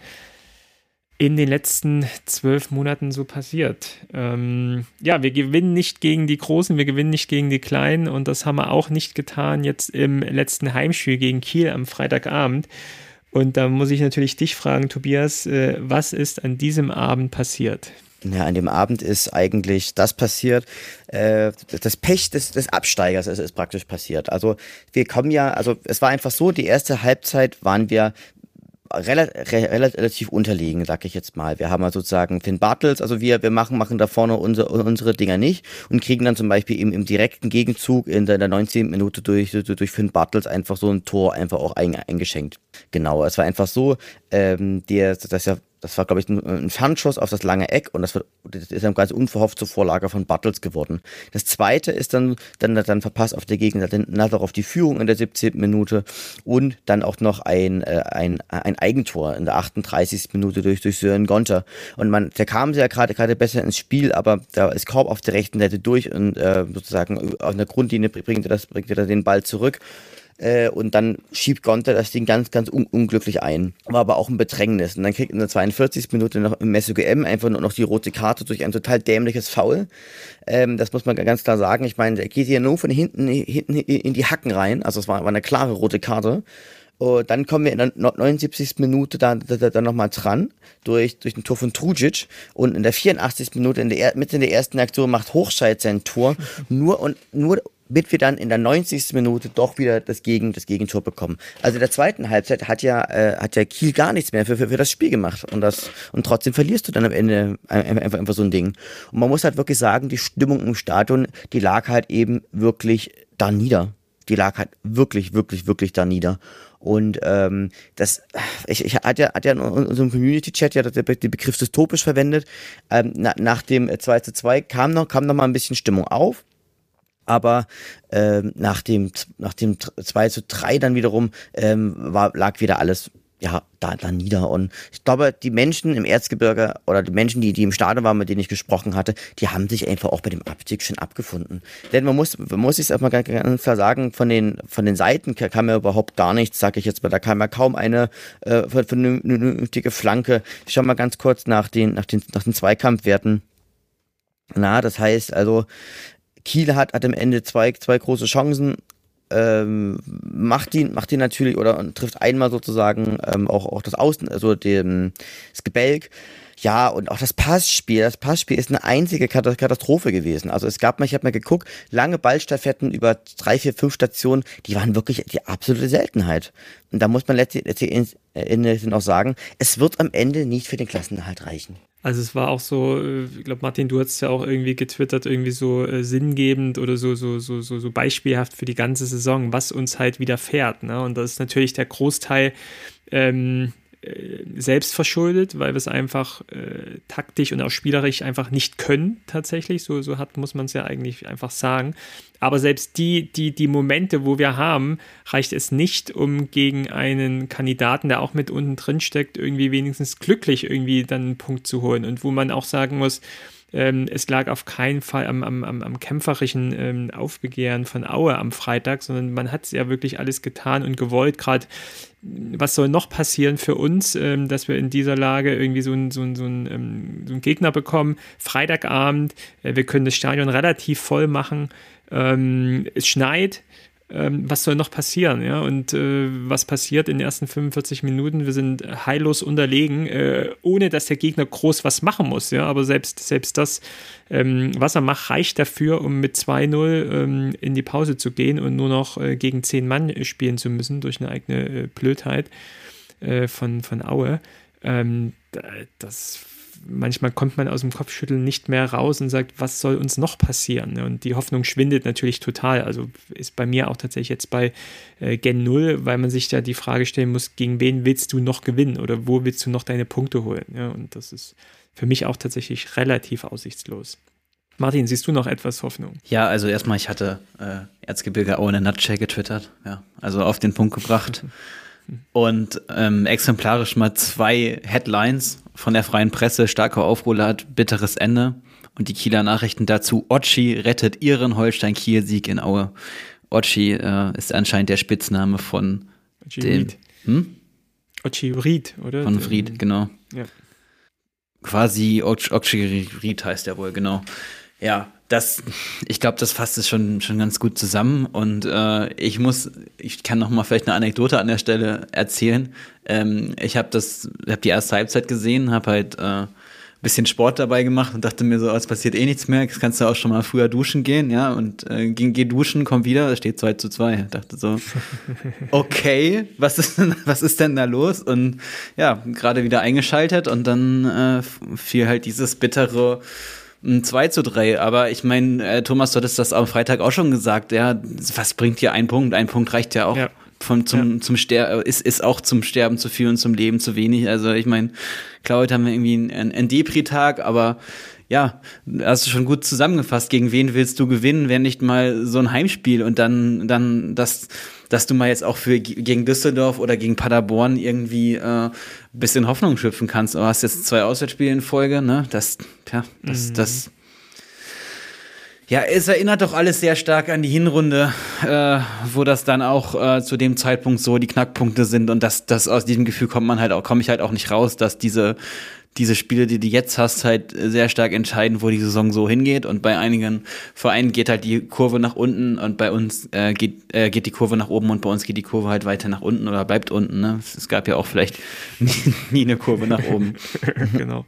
in den letzten zwölf Monaten so passiert. Ähm, ja, wir gewinnen nicht gegen die Großen, wir gewinnen nicht gegen die Kleinen und das haben wir auch nicht getan jetzt im letzten Heimspiel gegen Kiel am Freitagabend. Und da muss ich natürlich dich fragen, Tobias, äh, was ist an diesem Abend passiert? Ja, an dem Abend ist eigentlich das passiert, äh, das Pech des, des Absteigers ist, ist praktisch passiert. Also wir kommen ja, also es war einfach so, die erste Halbzeit waren wir relativ, unterlegen, sag ich jetzt mal. Wir haben ja sozusagen Finn Bartels, also wir, wir machen, machen da vorne unsere, unsere Dinger nicht und kriegen dann zum Beispiel im, im direkten Gegenzug in der, der 19. Minute durch, durch Finn Bartels einfach so ein Tor einfach auch eingeschenkt. Genau, es war einfach so, ähm, der, das ist ja das war, glaube ich, ein, ein Fernschuss auf das lange Eck und das, wird, das ist dann quasi unverhofft zur Vorlage von Bartels geworden. Das zweite ist dann, dann, dann verpasst auf der Gegenseite auf die Führung in der 17. Minute und dann auch noch ein, äh, ein, ein Eigentor in der 38. Minute durch, durch Sören Gonter. Und man, der kam ja gerade gerade besser ins Spiel, aber da ist Korb auf der rechten Seite durch und äh, sozusagen auf einer Grundlinie bringt er, das, bringt er den Ball zurück äh, und dann schiebt Gonter das Ding ganz, ganz un unglücklich ein. War aber auch ein Bedrängnis. Und dann kriegt in der 42. Minute noch im SUGM einfach nur noch die rote Karte durch ein total dämliches Foul. Ähm, das muss man ganz klar sagen. Ich meine, der geht hier nur von hinten, hinten in die Hacken rein. Also es war, war eine klare rote Karte. Und dann kommen wir in der 79. Minute dann, dann, dann nochmal dran durch, durch ein Tor von Trujic. Und in der 84. Minute, in der, mitten in der ersten Aktion, macht Hochscheid sein Tor. Nur und nur damit wir dann in der 90. Minute doch wieder das, Gegen, das Gegentor bekommen. Also in der zweiten Halbzeit hat ja, äh, hat ja Kiel gar nichts mehr für, für, für das Spiel gemacht. Und, das, und trotzdem verlierst du dann am Ende einfach, einfach, einfach so ein Ding. Und man muss halt wirklich sagen, die Stimmung im Stadion, die lag halt eben wirklich da nieder. Die lag halt wirklich, wirklich, wirklich da nieder. Und ähm, das, ich, ich hatte ja, hat ja in unserem Community-Chat ja den Begriff dystopisch verwendet. Ähm, na, nach dem 2 zu 2 kam noch, kam noch mal ein bisschen Stimmung auf aber ähm, nach dem nach dem 2 zu 3 dann wiederum ähm, war, lag wieder alles ja, da, da nieder. Und ich glaube, die Menschen im Erzgebirge oder die Menschen, die, die im Stadion waren, mit denen ich gesprochen hatte, die haben sich einfach auch bei dem Abstieg schon abgefunden. Denn man muss, man muss es erstmal ganz klar sagen, von den, von den Seiten kam ja überhaupt gar nichts, sage ich jetzt mal. Da kam ja kaum eine äh, vernünftige Flanke. Ich schau mal ganz kurz nach den, nach den, nach den Zweikampfwerten. Na, das heißt also, Kiel hat, hat am Ende zwei, zwei große Chancen, ähm, macht die, macht die natürlich oder trifft einmal sozusagen ähm, auch, auch das Außen, also den, das Gebälk. Ja, und auch das Passspiel. Das Passspiel ist eine einzige Katastrophe gewesen. Also es gab mal, ich habe mal geguckt, lange Ballstaffetten über drei, vier, fünf Stationen, die waren wirklich die absolute Seltenheit. Und da muss man letztendlich auch sagen, es wird am Ende nicht für den Klassenerhalt reichen. Also es war auch so, äh, ich glaube, Martin, du hast ja auch irgendwie getwittert, irgendwie so äh, sinngebend oder so, so, so, so, so beispielhaft für die ganze Saison, was uns halt widerfährt. Ne? Und das ist natürlich der Großteil ähm, äh, selbst verschuldet, weil wir es einfach äh, taktisch und auch spielerisch einfach nicht können, tatsächlich. So, so hat, muss man es ja eigentlich einfach sagen. Aber selbst die, die, die Momente, wo wir haben, reicht es nicht, um gegen einen Kandidaten, der auch mit unten drin steckt, irgendwie wenigstens glücklich irgendwie dann einen Punkt zu holen. Und wo man auch sagen muss, Ähm, es lag auf keinen Fall am, am, am kämpferischen ähm, Aufbegehren von Aue am Freitag, sondern man hat ja wirklich alles getan und gewollt. Gerade was soll noch passieren für uns, ähm, dass wir in dieser Lage irgendwie so einen so so ein, ähm, so ein Gegner bekommen? Freitagabend, äh, wir können das Stadion relativ voll machen. Ähm, es schneit, ähm, was soll noch passieren? Ja? Und äh, was passiert in den ersten 45 Minuten? Wir sind heillos unterlegen, äh, ohne dass der Gegner groß was machen muss. Ja? Aber selbst, selbst das, ähm, was er macht, reicht dafür, um mit 2-0 ähm, in die Pause zu gehen und nur noch äh, gegen 10 Mann spielen zu müssen durch eine eigene äh, Blödheit äh, von, von Aue. Ähm, das manchmal kommt man aus dem Kopfschütteln nicht mehr raus und sagt, was soll uns noch passieren? Und die Hoffnung schwindet natürlich total. Also ist bei mir auch tatsächlich jetzt bei äh, Gen 0, weil man sich da die Frage stellen muss, gegen wen willst du noch gewinnen oder wo willst du noch deine Punkte holen? Ja, und das ist für mich auch tatsächlich relativ aussichtslos. Martin, siehst du noch etwas Hoffnung? Ja, also erstmal, ich hatte äh, Erzgebirge ohne Nutshell getwittert, ja, also auf den Punkt gebracht. und ähm, exemplarisch mal zwei Headlines von der freien Presse. Starker Aufrulat, bitteres Ende. Und die Kieler Nachrichten dazu. Otschi rettet ihren Holstein-Kiel-Sieg in Aue. Otschi äh, ist anscheinend der Spitzname von Otschi dem. Ried. Hm? Otschi Ried, oder? Von Fried, genau. Ja. Quasi Otschi Ried heißt er wohl, genau. Ja, das, ich glaube, das fasst es schon, schon ganz gut zusammen. Und äh, ich muss, ich kann noch mal vielleicht eine Anekdote an der Stelle erzählen. Ähm, ich habe das, habe die erste Halbzeit gesehen, habe halt äh, bisschen Sport dabei gemacht und dachte mir so, oh, es passiert eh nichts mehr, jetzt kannst du auch schon mal früher duschen gehen, ja, und äh, ging, geh duschen, komm wieder, es steht 2 zu 2. Dachte so, okay, was ist, denn, was ist denn da los? Und ja, gerade wieder eingeschaltet und dann äh, fiel halt dieses bittere 2 zu 3. Aber ich meine, äh, Thomas, du hattest das am Freitag auch schon gesagt. Ja, was bringt dir ein Punkt? Ein Punkt reicht ja auch. Ja. Von, zum, ja. zum Ster ist, ist auch zum Sterben zu viel und zum Leben zu wenig. Also ich meine, klar, heute haben wir irgendwie einen, einen Depri-Tag, aber ja, hast du schon gut zusammengefasst. Gegen wen willst du gewinnen, wenn nicht mal so ein Heimspiel und dann, dann das dass du mal jetzt auch für gegen Düsseldorf oder gegen Paderborn irgendwie äh, bisschen Hoffnung schöpfen kannst. Du hast jetzt zwei Auswärtsspiele in Folge, ne? Das, ja, das, mhm. das. Ja, es erinnert doch alles sehr stark an die Hinrunde, äh, wo das dann auch äh, zu dem Zeitpunkt so die Knackpunkte sind und das, das aus diesem Gefühl kommt man halt auch, komme ich halt auch nicht raus, dass diese diese Spiele, die du jetzt hast, halt sehr stark entscheiden, wo die Saison so hingeht. Und bei einigen Vereinen geht halt die Kurve nach unten und bei uns äh, geht, äh, geht die Kurve nach oben und bei uns geht die Kurve halt weiter nach unten oder bleibt unten. Ne? Es gab ja auch vielleicht nie, nie eine Kurve nach oben. genau.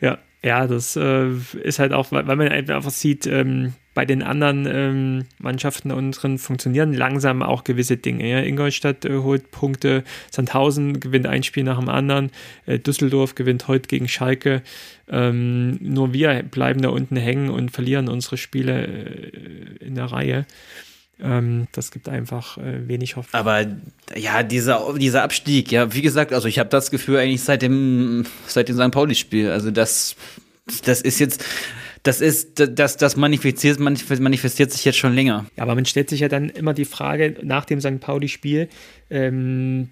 Ja, ja, das äh, ist halt auch, weil man einfach sieht, ähm, bei den anderen ähm, Mannschaften drin funktionieren langsam auch gewisse Dinge. Ja? Ingolstadt äh, holt Punkte, Sandhausen gewinnt ein Spiel nach dem anderen, äh, Düsseldorf gewinnt heute gegen Schalke. Ähm, nur wir bleiben da unten hängen und verlieren unsere Spiele äh, in der Reihe. Ähm, das gibt einfach äh, wenig Hoffnung. Aber ja, dieser, dieser Abstieg, ja, wie gesagt, also ich habe das Gefühl eigentlich seit dem, seit dem St. Pauli-Spiel. Also das, das ist jetzt, das ist, das, das manifestiert, manifestiert sich jetzt schon länger. Ja, aber man stellt sich ja dann immer die Frage nach dem St. Pauli-Spiel, ähm,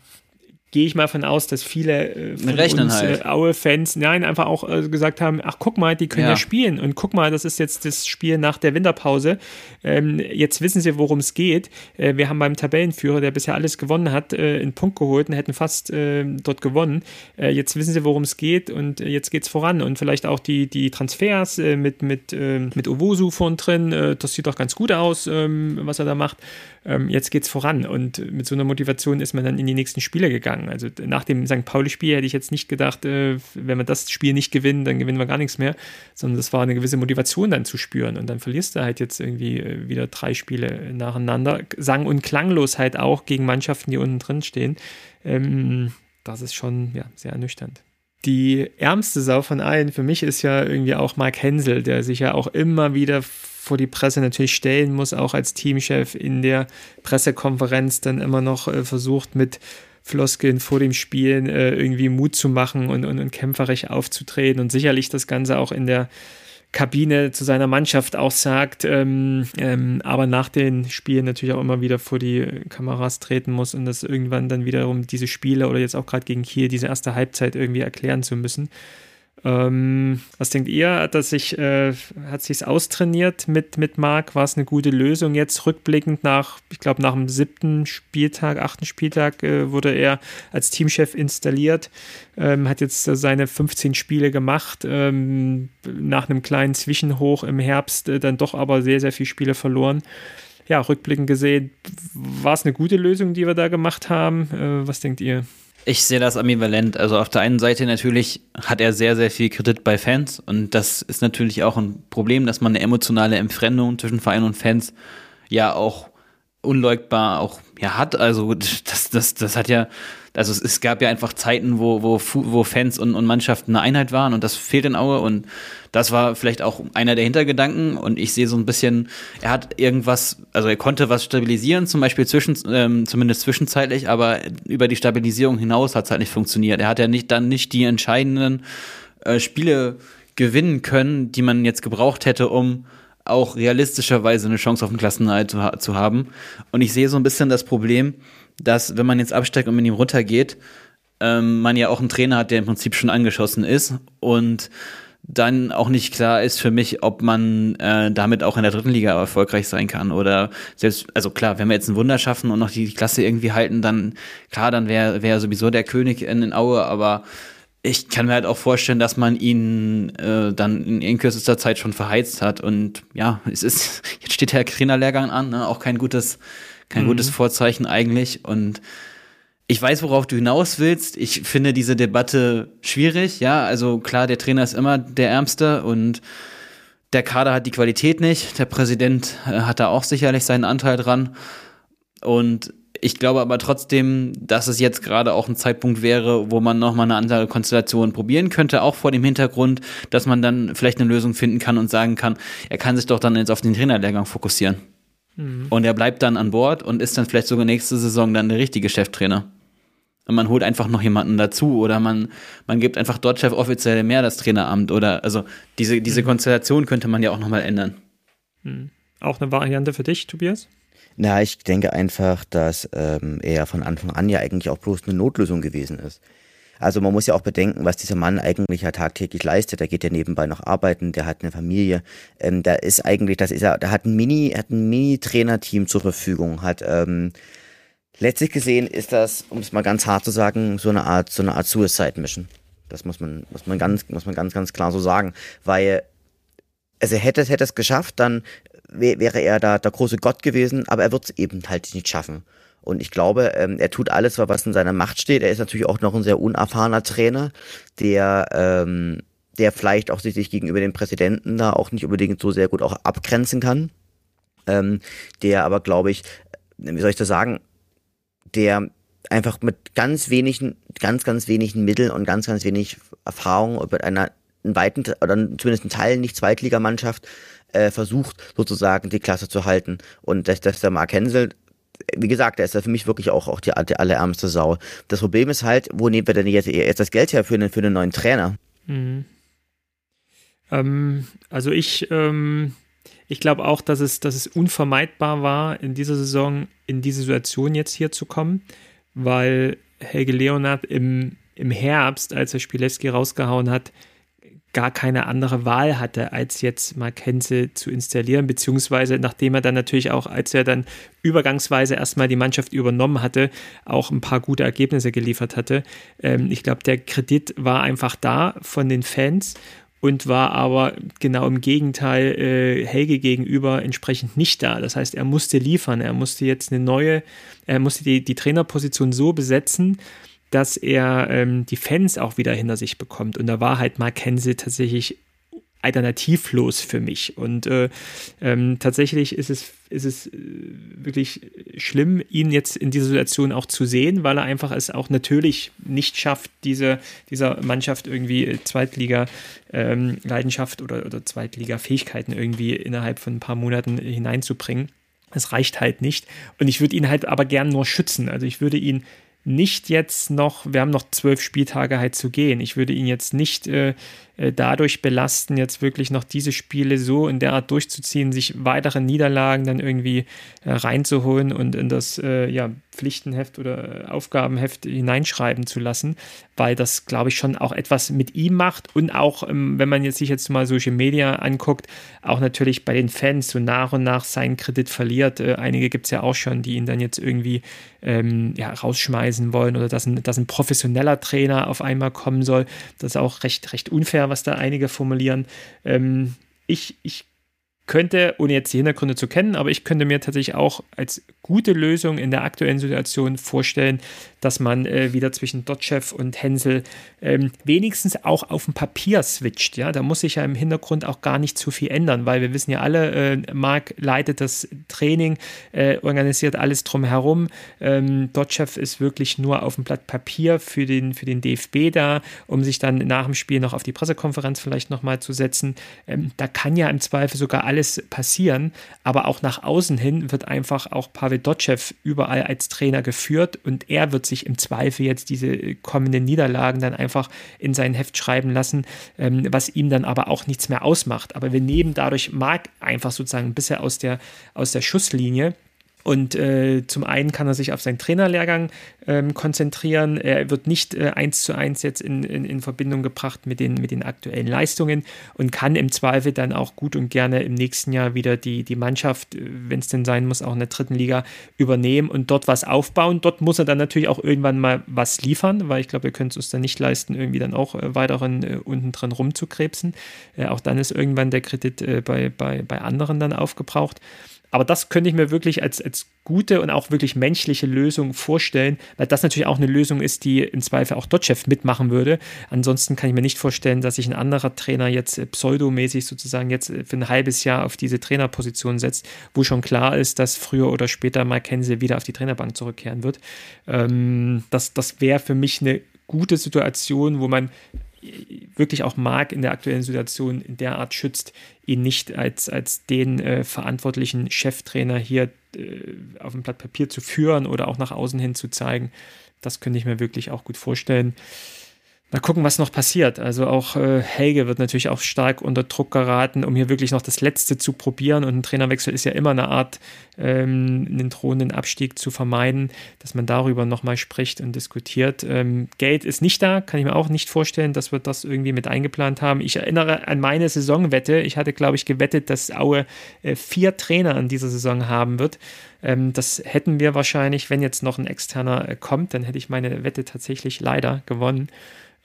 gehe ich mal von aus, dass viele äh, von Rechnen uns, halt. äh, Aue-Fans, nein, einfach auch äh, gesagt haben, ach guck mal, die können ja. ja. spielen und guck mal, das ist jetzt das Spiel nach der Winterpause. Ähm, jetzt wissen sie, worum es geht. Äh, wir haben beim Tabellenführer, der bisher alles gewonnen hat, äh, einen Punkt geholt und hätten fast äh, dort gewonnen. Äh, jetzt wissen sie, worum es geht und äh, jetzt geht's voran und vielleicht auch die, die Transfers äh, mit, mit, äh, mit Owosu vorn drin, äh, das sieht doch ganz gut aus, äh, was er da macht ähm, jetzt geht's voran. Und mit so einer Motivation ist man dann in die nächsten Spiele gegangen. Also nach dem St. Pauli-Spiel hätte ich jetzt nicht gedacht, äh, wenn wir das Spiel nicht gewinnen, dann gewinnen wir gar nichts mehr, sondern das war eine gewisse Motivation dann zu spüren. Und dann verlierst du halt jetzt irgendwie äh, wieder drei Spiele nacheinander. Sang- und klanglos halt auch gegen Mannschaften, die unten drin stehen. Ähm, das ist schon ja, sehr ernüchternd die ärmste Sau von allen für mich ist ja irgendwie auch Mark Hensel, der sich ja auch immer wieder vor die Presse natürlich stellen muss, auch als Teamchef in der Pressekonferenz dann immer noch äh, versucht mit Floskeln vor dem Spielen äh, irgendwie Mut zu machen und, und, und kämpferisch aufzutreten und sicherlich das Ganze auch in der Kabine zu seiner Mannschaft auch sagt, ähm, ähm, aber nach den Spielen natürlich auch immer wieder vor die Kameras treten muss und das irgendwann dann wiederum diese Spiele oder jetzt auch gerade gegen Kiel diese erste Halbzeit irgendwie erklären zu müssen. Ähm, was denkt ihr? Hat er sich, äh, hat sich's austrainiert mit, mit Marc? War es eine gute Lösung? Jetzt rückblickend nach, ich glaube, nach dem siebten Spieltag, achten Spieltag äh, wurde er als Teamchef installiert, ähm, hat jetzt äh, seine 15 Spiele gemacht, ähm, nach einem kleinen Zwischenhoch im Herbst äh, dann doch aber sehr, sehr viele Spiele verloren. Ja, rückblickend gesehen, war es eine gute Lösung, die wir da gemacht haben? Äh, was denkt ihr? Ich sehe das ambivalent. Also auf der einen Seite natürlich hat er sehr, sehr viel Kredit bei Fans und das ist natürlich auch ein Problem, dass man eine emotionale Entfremdung zwischen Verein und Fans ja auch unleugbar auch ja hat. Also das, das, das hat ja also es, es gab ja einfach Zeiten, wo, wo, wo Fans und, und Mannschaften eine Einheit waren und das fehlt in Aue und das war vielleicht auch einer der Hintergedanken und ich sehe so ein bisschen, er hat irgendwas, also er konnte was stabilisieren, zum Beispiel zwischen, ähm, zumindest zwischenzeitlich, aber über die Stabilisierung hinaus hat es halt nicht funktioniert. Er hat ja nicht dann nicht die entscheidenden äh, Spiele gewinnen können, die man jetzt gebraucht hätte, um auch realistischerweise eine Chance auf den Klassenerhalt zu, zu haben. Und ich sehe so ein bisschen das Problem, dass wenn man jetzt absteigt und mit ihm runtergeht, ähm, man ja auch einen Trainer hat, der im Prinzip schon angeschossen ist und dann auch nicht klar ist für mich, ob man äh, damit auch in der dritten Liga erfolgreich sein kann. Oder selbst, also klar, wenn wir jetzt ein Wunder schaffen und noch die Klasse irgendwie halten, dann klar, dann wäre wär sowieso der König in, in Aue, aber ich kann mir halt auch vorstellen, dass man ihn äh, dann in, in kürzester Zeit schon verheizt hat. Und ja, es ist, jetzt steht der Trainerlehrgang an, ne? auch kein gutes kein mhm. gutes Vorzeichen eigentlich. Und ich weiß, worauf du hinaus willst. Ich finde diese Debatte schwierig. Ja, also klar, der Trainer ist immer der Ärmste und der Kader hat die Qualität nicht. Der Präsident äh, hat da auch sicherlich seinen Anteil dran. Und ich glaube aber trotzdem, dass es jetzt gerade auch ein Zeitpunkt wäre, wo man nochmal eine andere Konstellation probieren könnte, auch vor dem Hintergrund, dass man dann vielleicht eine Lösung finden kann und sagen kann, er kann sich doch dann jetzt auf den Trainerlehrgang fokussieren. Mhm. Und er bleibt dann an Bord und ist dann vielleicht sogar nächste Saison dann der richtige Cheftrainer. Und man holt einfach noch jemanden dazu oder man, man gibt einfach dort Chef offiziell mehr das Traineramt oder also diese, diese mhm. Konstellation könnte man ja auch nochmal ändern. Mhm. Auch eine Variante für dich, Tobias? Na, ich denke einfach, dass ähm, er von Anfang an ja eigentlich auch bloß eine Notlösung gewesen ist. Also man muss ja auch bedenken, was dieser Mann eigentlich ja tagtäglich leistet. Der geht ja nebenbei noch arbeiten, der hat eine Familie. Ähm, da ist eigentlich, das ist er, der hat ein Mini, hat ein Mini-Trainerteam zur Verfügung, hat ähm, letztlich gesehen ist das, um es mal ganz hart zu sagen, so eine Art, so eine Art Suicide-Mission. Das muss man, muss man ganz, muss man ganz, ganz klar so sagen. Weil, also hätte, hätte es geschafft, dann wäre er da der große Gott gewesen, aber er wird es eben halt nicht schaffen. Und ich glaube, ähm, er tut alles, was in seiner Macht steht. Er ist natürlich auch noch ein sehr unerfahrener Trainer, der, ähm, der vielleicht auch sich gegenüber dem Präsidenten da auch nicht unbedingt so sehr gut auch abgrenzen kann. Ähm, der aber, glaube ich, wie soll ich das sagen, der einfach mit ganz wenigen, ganz, ganz wenigen Mitteln und ganz, ganz wenig Erfahrung mit einer einen weiten oder zumindest einen Teil nicht Zweitligamannschaft äh, versucht sozusagen die Klasse zu halten und dass, dass der Mark Hensel wie gesagt, er ist ja für mich wirklich auch, auch die, die allerärmste Sau. Das Problem ist halt, wo nehmen wir denn jetzt, jetzt das Geld her für einen, für einen neuen Trainer? Mhm. Ähm, also ich, ähm, ich glaube auch, dass es, dass es unvermeidbar war, in dieser Saison in diese Situation jetzt hier zu kommen, weil Helge Leonard im, im Herbst, als er Spielewski rausgehauen hat, gar keine andere Wahl hatte, als jetzt Mackenzie zu installieren, beziehungsweise nachdem er dann natürlich auch, als er dann übergangsweise erstmal die Mannschaft übernommen hatte, auch ein paar gute Ergebnisse geliefert hatte. Ähm, ich glaube, der Kredit war einfach da von den Fans und war aber genau im Gegenteil äh, Helge gegenüber entsprechend nicht da. Das heißt, er musste liefern, er musste jetzt eine neue, er musste die, die Trainerposition so besetzen, dass er ähm, die Fans auch wieder hinter sich bekommt. Und da war halt Mark Hensel tatsächlich alternativlos für mich. Und äh, ähm, tatsächlich ist es, ist es äh, wirklich schlimm, ihn jetzt in dieser Situation auch zu sehen, weil er einfach es auch natürlich nicht schafft, diese, dieser Mannschaft irgendwie Zweitliga-Leidenschaft ähm, oder, oder Zweitliga-Fähigkeiten irgendwie innerhalb von ein paar Monaten hineinzubringen. Es reicht halt nicht. Und ich würde ihn halt aber gern nur schützen. Also ich würde ihn nicht jetzt noch, wir haben noch zwölf Spieltage halt zu gehen. Ich würde ihn jetzt nicht äh, dadurch belasten, jetzt wirklich noch diese Spiele so in der Art durchzuziehen, sich weitere Niederlagen dann irgendwie äh, reinzuholen und in das äh, ja, Pflichtenheft oder Aufgabenheft hineinschreiben zu lassen, weil das, glaube ich, schon auch etwas mit ihm macht und auch, ähm, wenn man jetzt sich jetzt mal Social Media anguckt, auch natürlich bei den Fans so nach und nach seinen Kredit verliert. Äh, einige gibt es ja auch schon, die ihn dann jetzt irgendwie ähm, ja, rausschmeißen wollen oder dass ein, dass ein professioneller Trainer auf einmal kommen soll. Das ist auch recht, recht unfair, was da einige formulieren. Ähm, ich, ich könnte, ohne jetzt die Hintergründe zu kennen, aber ich könnte mir tatsächlich auch als gute Lösung in der aktuellen Situation vorstellen, dass man äh, wieder zwischen Dotchev und Hensel ähm, wenigstens auch auf dem Papier switcht. Ja, da muss sich ja im Hintergrund auch gar nicht zu viel ändern, weil wir wissen ja alle, äh, Marc leitet das Training, äh, organisiert alles drumherum. Ähm, Dotchev ist wirklich nur auf dem Blatt Papier für den, für den DFB da, um sich dann nach dem Spiel noch auf die Pressekonferenz vielleicht nochmal zu setzen. Ähm, da kann ja im Zweifel sogar alles passieren, aber auch nach außen hin wird einfach auch Pavel Dotschew überall als Trainer geführt und er wird sich im Zweifel jetzt diese kommenden Niederlagen dann einfach in sein Heft schreiben lassen, ähm, was ihm dann aber auch nichts mehr ausmacht. Aber wir nehmen dadurch Mark einfach sozusagen ein bisschen aus der, aus der Schusslinie. Und äh, zum einen kann er sich auf seinen Trainerlehrgang ähm, konzentrieren. Er wird nicht äh, eins zu eins jetzt in, in, in, Verbindung gebracht mit den, mit den aktuellen Leistungen und kann im Zweifel dann auch gut und gerne im nächsten Jahr wieder die, die Mannschaft, äh, wenn es denn sein muss, auch in der dritten Liga übernehmen und dort was aufbauen. Dort muss er dann natürlich auch irgendwann mal was liefern, weil ich glaube, wir können es uns dann nicht leisten, irgendwie dann auch äh, weiteren äh, unten drin rumzukrebsen. Äh, auch dann ist irgendwann der Kredit äh, bei, bei, bei anderen dann aufgebraucht. Aber das könnte ich mir wirklich als, als gute und auch wirklich menschliche Lösung vorstellen, weil das natürlich auch eine Lösung ist, die im Zweifel auch Dotchev mitmachen würde. Ansonsten kann ich mir nicht vorstellen, dass sich ein anderer Trainer jetzt pseudomäßig sozusagen jetzt für ein halbes Jahr auf diese Trainerposition setzt, wo schon klar ist, dass früher oder später mal Kense wieder auf die Trainerbank zurückkehren wird. Ähm, das das wäre für mich eine gute Situation, wo man wirklich auch Mark in der aktuellen Situation in der Art schützt, ihn nicht als, als den äh, verantwortlichen Cheftrainer hier äh, auf dem Blatt Papier zu führen oder auch nach außen hin zu zeigen. Das könnte ich mir wirklich auch gut vorstellen. Mal gucken, was noch passiert. Also auch äh, Helge wird natürlich auch stark unter Druck geraten, um hier wirklich noch das Letzte zu probieren. Und ein Trainerwechsel ist ja immer eine Art, ähm, einen drohenden Abstieg zu vermeiden, dass man darüber nochmal spricht und diskutiert. Ähm, Geld ist nicht da, kann ich mir auch nicht vorstellen, dass wir das irgendwie mit eingeplant haben. Ich erinnere an meine Saisonwette. Ich hatte, glaube ich, gewettet, dass Aue äh, vier Trainer in dieser Saison haben wird ähm, das hätten wir wahrscheinlich, wenn jetzt noch ein externer äh, kommt, dann hätte ich meine Wette tatsächlich leider gewonnen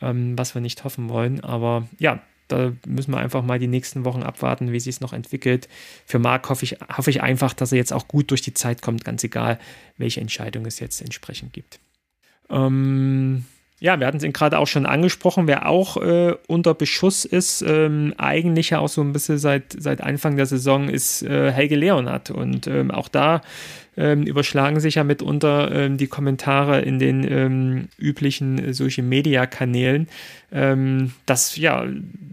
ähm, was wir nicht hoffen wollen. Aber ja, da müssen wir einfach mal die nächsten Wochen abwarten, wie sich es noch entwickelt. Für Marc hoffe ich, hoffe ich einfach, dass er jetzt auch gut durch die Zeit kommt, ganz egal, welche Entscheidung es jetzt entsprechend gibt. Ähm, ja, wir hatten es gerade auch schon angesprochen, wer auch äh, unter Beschuss ist, ähm, eigentlich ja auch so ein bisschen seit, seit Anfang der Saison, ist äh, Helge Leonard. Und ähm, auch da ähm, überschlagen sich ja mitunter ähm, die Kommentare in den ähm, üblichen Social-Media-Kanälen, ähm, dass ja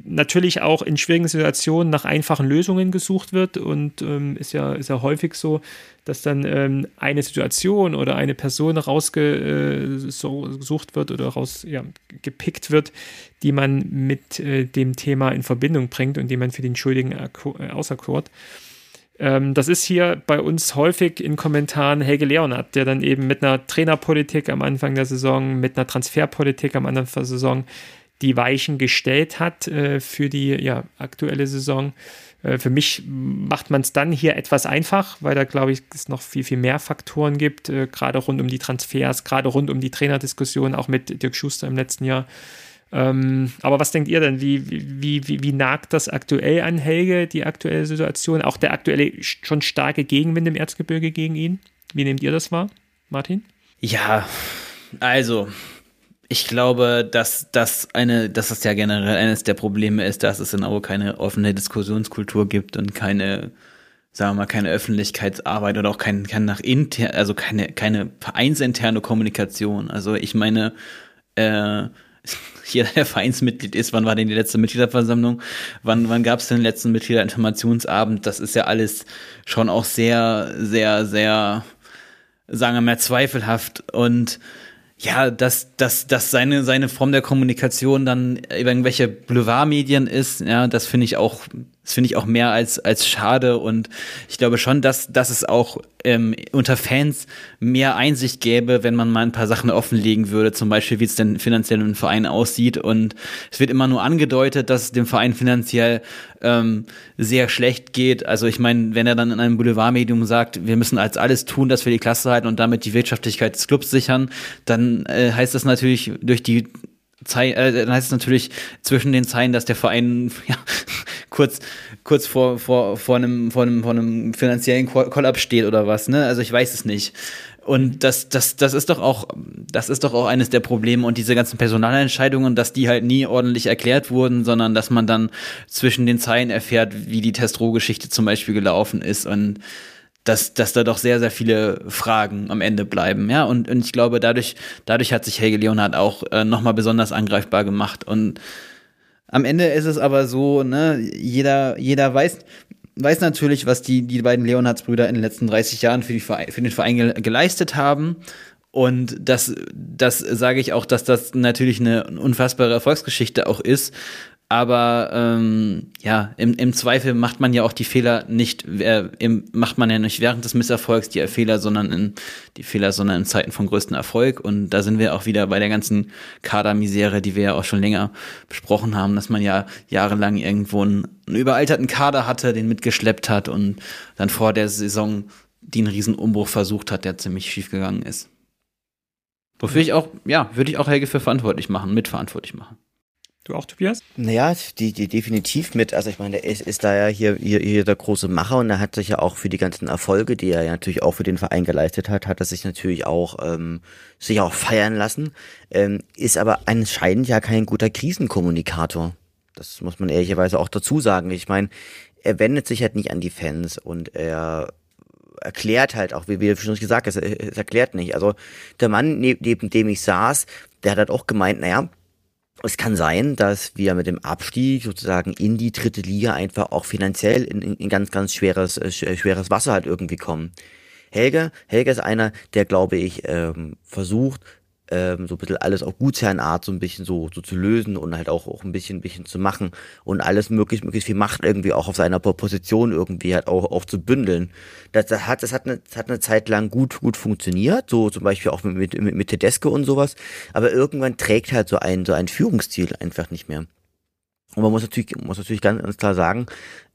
natürlich auch in schwierigen Situationen nach einfachen Lösungen gesucht wird und ähm, ist, ja, ist ja häufig so, dass dann ähm, eine Situation oder eine Person rausgesucht wird oder raus ja, wird, die man mit äh, dem Thema in Verbindung bringt und die man für den Schuldigen äh, auserkort. Ähm, das ist hier bei uns häufig in Kommentaren Helge Leonard, der dann eben mit einer Trainerpolitik am Anfang der Saison, mit einer Transferpolitik am Anfang der Saison die Weichen gestellt hat äh, für die ja, aktuelle Saison. Äh, für mich macht man es dann hier etwas einfach, weil da glaube ich es noch viel, viel mehr Faktoren gibt, äh, gerade rund um die Transfers, gerade rund um die Trainerdiskussion, auch mit Dirk Schuster im letzten Jahr. Ähm, aber was denkt ihr denn? Wie, wie, wie, wie nagt das aktuell an Helge, die aktuelle Situation? Auch der aktuelle schon starke Gegenwind im Erzgebirge gegen ihn? Wie nehmt ihr das wahr, Martin? Ja, also ich glaube, dass das eine, dass das ja generell eines der Probleme ist, dass es in Aue keine offene Diskussionskultur gibt und keine, sagen wir mal, keine Öffentlichkeitsarbeit oder auch kein, kein nach inter, also keine, keine vereinsinterne Kommunikation. Also ich meine, äh, jeder, der Vereinsmitglied ist, wann war denn die letzte Mitgliederversammlung? Wann, wann gab es den letzten Mitgliederinformationsabend? Das ist ja alles schon auch sehr, sehr, sehr, sagen wir mal, zweifelhaft. Und ja, dass, dass, dass seine, seine Form der Kommunikation dann über irgendwelche Boulevardmedien ist, ja, das finde ich auch, das finde ich auch mehr als, als schade und ich glaube schon, dass, dass es auch ähm, unter Fans mehr Einsicht gäbe, wenn man mal ein paar Sachen offenlegen würde, zum Beispiel, wie es denn finanziell im Verein aussieht und es wird immer nur angedeutet, dass es dem Verein finanziell ähm, sehr schlecht geht. Also ich meine, wenn er dann in einem Boulevardmedium sagt, wir müssen als alles tun, dass wir die Klasse halten und damit die Wirtschaftlichkeit des Clubs sichern, dann äh, heißt das natürlich durch die Zei äh, dann heißt es natürlich zwischen den Zeilen, dass der Verein ja, kurz, kurz vor, vor, vor, einem, vor, einem, vor einem finanziellen Kollaps steht oder was, ne? Also ich weiß es nicht. Und das, das, das ist doch auch, das ist doch auch eines der Probleme und diese ganzen Personalentscheidungen, dass die halt nie ordentlich erklärt wurden, sondern dass man dann zwischen den Zeilen erfährt, wie die Testro-Geschichte zum Beispiel gelaufen ist und dass, dass da doch sehr, sehr viele Fragen am Ende bleiben, ja. Und, und ich glaube, dadurch, dadurch hat sich Helge Leonhardt auch äh, nochmal besonders angreifbar gemacht. Und am Ende ist es aber so, ne, jeder, jeder weiß, weiß natürlich, was die, die beiden Leonhards-Brüder in den letzten 30 Jahren für, die Verein, für den Verein ge geleistet haben. Und das, das sage ich auch, dass das natürlich eine unfassbare Erfolgsgeschichte auch ist. Aber ähm, ja, im, im Zweifel macht man ja auch die Fehler nicht, äh, im, macht man ja nicht während des Misserfolgs die Fehler, sondern in die Fehler, sondern in Zeiten von größten Erfolg. Und da sind wir auch wieder bei der ganzen Kadermisere, die wir ja auch schon länger besprochen haben, dass man ja jahrelang irgendwo einen, einen überalterten Kader hatte, den mitgeschleppt hat und dann vor der Saison die einen riesen Umbruch versucht hat, der ziemlich schief gegangen ist. Wofür ich auch, ja, würde ich auch Helge für verantwortlich machen, mitverantwortlich machen. Du auch, Tobias? Naja, die, die definitiv mit. Also ich meine, er ist, ist da ja hier, hier, hier der große Macher und er hat sich ja auch für die ganzen Erfolge, die er ja natürlich auch für den Verein geleistet hat, hat er sich natürlich auch ähm, sich auch feiern lassen. Ähm, ist aber anscheinend ja kein guter Krisenkommunikator. Das muss man ehrlicherweise auch dazu sagen. Ich meine, er wendet sich halt nicht an die Fans und er erklärt halt auch, wie wir schon gesagt haben, es erklärt nicht. Also der Mann, neben dem ich saß, der hat halt auch gemeint, naja, es kann sein, dass wir mit dem Abstieg sozusagen in die dritte Liga einfach auch finanziell in, in ganz, ganz schweres, äh, schweres Wasser halt irgendwie kommen. Helge, Helge ist einer, der glaube ich ähm, versucht, ähm, so ein bisschen alles auf Gutsherrenart so ein bisschen so, so zu lösen und halt auch, auch ein bisschen, ein bisschen zu machen und alles möglichst, möglichst viel Macht irgendwie auch auf seiner Position irgendwie halt auch, auch zu bündeln. Das, das hat, das hat eine, das hat eine Zeit lang gut, gut funktioniert, so zum Beispiel auch mit, mit, mit Tedesco und sowas, aber irgendwann trägt halt so ein, so ein Führungsstil einfach nicht mehr. Und man muss natürlich, muss natürlich ganz, ganz klar sagen,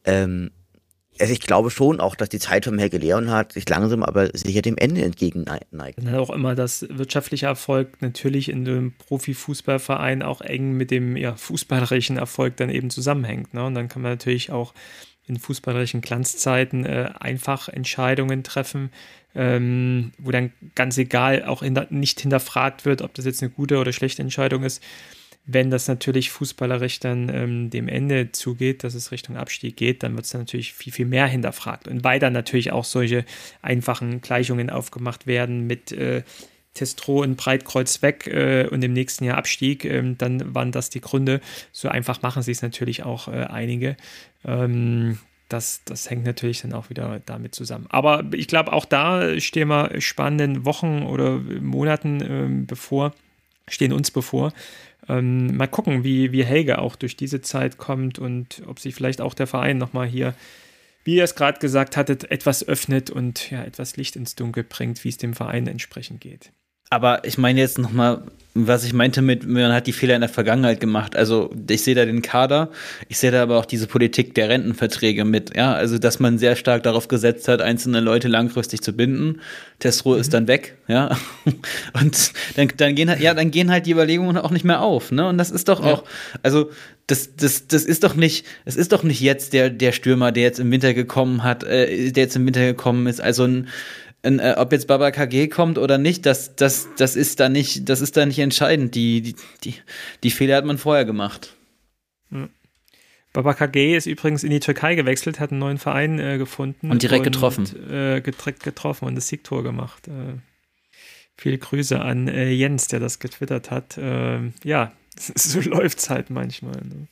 ähm, also ich glaube schon auch, dass die Zeit von Helge Leonhardt sich langsam aber sicher dem Ende entgegenneigt. Dann auch immer, dass wirtschaftlicher Erfolg natürlich in einem Profifußballverein auch eng mit dem ja, fußballerischen Erfolg dann eben zusammenhängt. Ne? Und dann kann man natürlich auch in fußballerischen Glanzzeiten äh, einfach Entscheidungen treffen, ähm, wo dann ganz egal auch hinter, nicht hinterfragt wird, ob das jetzt eine gute oder schlechte Entscheidung ist wenn das natürlich fußballerisch dann ähm, dem Ende zugeht, dass es Richtung Abstieg geht, dann wird es natürlich viel, viel mehr hinterfragt. Und weil dann natürlich auch solche einfachen Gleichungen aufgemacht werden mit äh, Testro und Breitkreuz weg äh, und im nächsten Jahr Abstieg, ähm, dann waren das die Gründe. So einfach machen sie es natürlich auch äh, einige. Ähm, das, das hängt natürlich dann auch wieder damit zusammen. Aber ich glaube, auch da stehen wir spannenden Wochen oder Monaten ähm, bevor, stehen uns bevor. Ähm, mal gucken, wie, wie Helge auch durch diese Zeit kommt und ob sich vielleicht auch der Verein nochmal hier, wie ihr es gerade gesagt hattet, etwas öffnet und ja, etwas Licht ins Dunkel bringt, wie es dem Verein entsprechend geht. Aber ich meine jetzt nochmal, was ich meinte mit, man hat die Fehler in der Vergangenheit gemacht. Also ich sehe da den Kader, ich sehe da aber auch diese Politik der Rentenverträge mit. Ja, also dass man sehr stark darauf gesetzt hat, einzelne Leute langfristig zu binden. Testro mhm. ist dann weg, ja. Und dann, dann gehen halt, ja, dann gehen halt die Überlegungen auch nicht mehr auf. Ne? Und das ist doch auch, also das, das, das ist doch nicht, es ist doch nicht jetzt der, der Stürmer, der jetzt im Winter gekommen hat, äh, der jetzt im Winter gekommen ist. Also ein äh, ob jetzt Baba KG kommt oder nicht, das, das, das ist da nicht, das ist da nicht entscheidend. Die, die, die, die Fehler hat man vorher gemacht. Hm. Baba KG ist übrigens in die Türkei gewechselt, hat einen neuen Verein äh, gefunden. Und direkt und, getroffen. Äh, direkt getroffen und das Siegtor gemacht. Äh, viele Grüße an äh, Jens, der das getwittert hat. Äh, ja, so läuft es halt manchmal. Ne?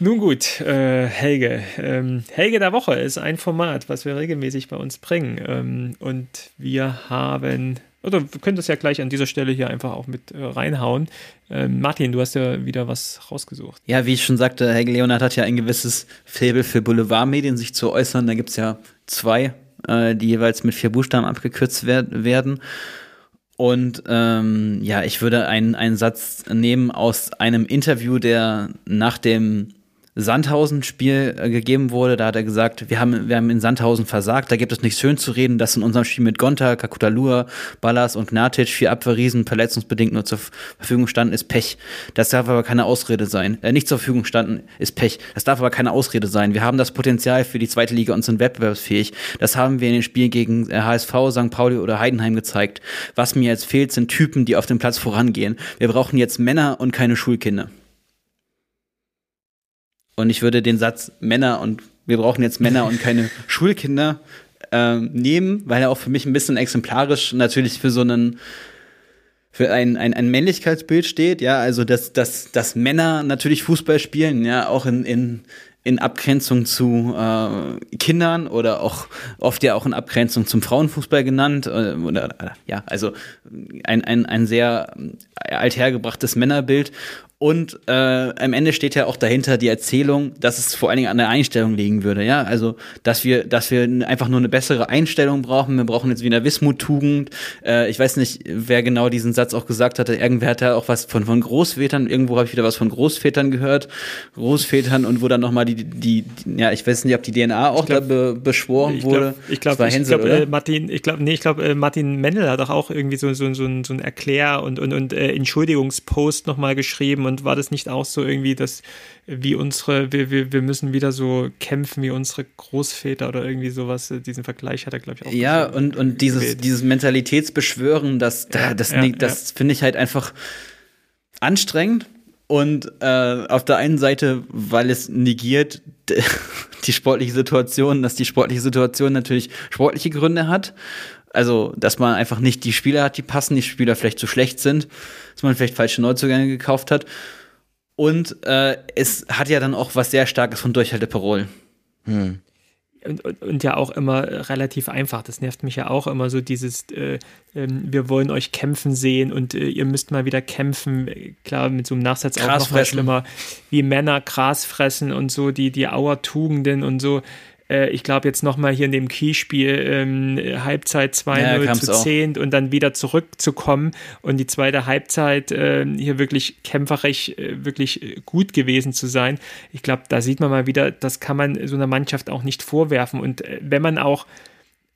Nun gut, äh, Helge. Ähm, Helge der Woche ist ein Format, was wir regelmäßig bei uns bringen. Ähm, und wir haben Oder wir können das ja gleich an dieser Stelle hier einfach auch mit äh, reinhauen. Ähm, Martin, du hast ja wieder was rausgesucht. Ja, wie ich schon sagte, Helge Leonard hat ja ein gewisses Faible für Boulevardmedien, sich zu äußern. Da gibt es ja zwei, äh, die jeweils mit vier Buchstaben abgekürzt werd werden. Und ähm, ja, ich würde einen, einen Satz nehmen aus einem Interview, der nach dem Sandhausen-Spiel äh, gegeben wurde. Da hat er gesagt, wir haben, wir haben in Sandhausen versagt, da gibt es nichts schön zu reden, dass in unserem Spiel mit Gonta, Kakutalua, Ballas und Gnatic vier Abwehrriesen verletzungsbedingt nur zur Verfügung standen, ist Pech. Das darf aber keine Ausrede sein. Äh, nicht zur Verfügung standen, ist Pech. Das darf aber keine Ausrede sein. Wir haben das Potenzial für die zweite Liga und sind wettbewerbsfähig. Das haben wir in den Spielen gegen HSV, äh, St. Pauli oder Heidenheim gezeigt. Was mir jetzt fehlt, sind Typen, die auf dem Platz vorangehen. Wir brauchen jetzt Männer und keine Schulkinder. Und ich würde den Satz Männer und wir brauchen jetzt Männer und keine Schulkinder ähm, nehmen, weil er auch für mich ein bisschen exemplarisch natürlich für so einen für ein, ein, ein Männlichkeitsbild steht, ja, also dass, dass, dass Männer natürlich Fußball spielen, ja, auch in, in, in Abgrenzung zu äh, Kindern oder auch oft ja auch in Abgrenzung zum Frauenfußball genannt. Äh, oder, ja, also ein, ein, ein sehr althergebrachtes Männerbild. Und äh, am Ende steht ja auch dahinter die Erzählung, dass es vor allen Dingen an der Einstellung liegen würde. Ja, also dass wir, dass wir einfach nur eine bessere Einstellung brauchen. Wir brauchen jetzt wieder Wismut-Tugend. Äh, ich weiß nicht, wer genau diesen Satz auch gesagt hatte. Irgendwer hat ja auch was von von Großvätern. Irgendwo habe ich wieder was von Großvätern gehört, Großvätern und wo dann noch mal die, die, die ja, ich weiß nicht, ob die DNA auch glaub, da be, beschworen ich wurde. ich glaube, ich glaube, glaub, äh, Martin, ich glaube, nee, ich glaube, äh, Martin Mendel hat doch auch irgendwie so so so, so ein Erklär und und und äh, Entschuldigungspost noch mal geschrieben und war das nicht auch so irgendwie, dass wie unsere, wir, wir, wir müssen wieder so kämpfen wie unsere Großväter oder irgendwie sowas, diesen Vergleich hat er, glaube ich, auch. Ja, und, und dieses, dieses Mentalitätsbeschwören, das, ja, das, ja, das ja. finde ich halt einfach anstrengend. Und äh, auf der einen Seite, weil es negiert die sportliche Situation, dass die sportliche Situation natürlich sportliche Gründe hat. Also, dass man einfach nicht die Spieler hat, die passen, die Spieler vielleicht zu schlecht sind, dass man vielleicht falsche Neuzugänge gekauft hat. Und äh, es hat ja dann auch was sehr Starkes von Durchhalteparol. Hm. Und, und, und, ja auch immer relativ einfach. Das nervt mich ja auch immer so dieses, äh, äh, wir wollen euch kämpfen sehen und äh, ihr müsst mal wieder kämpfen. Klar, mit so einem Nachsatz Gras auch noch mal schlimmer, wie Männer Gras fressen und so, die, die Auertugenden und so äh, ich glaube jetzt nochmal hier in dem Keyspiel ähm, Halbzeit 2-0 ja, zu 10 auch. und dann wieder zurückzukommen und die zweite Halbzeit äh, hier wirklich kämpferisch, äh, wirklich gut gewesen zu sein. Ich glaube, da sieht man mal wieder, das kann man so einer Mannschaft auch nicht vorwerfen und äh, wenn man auch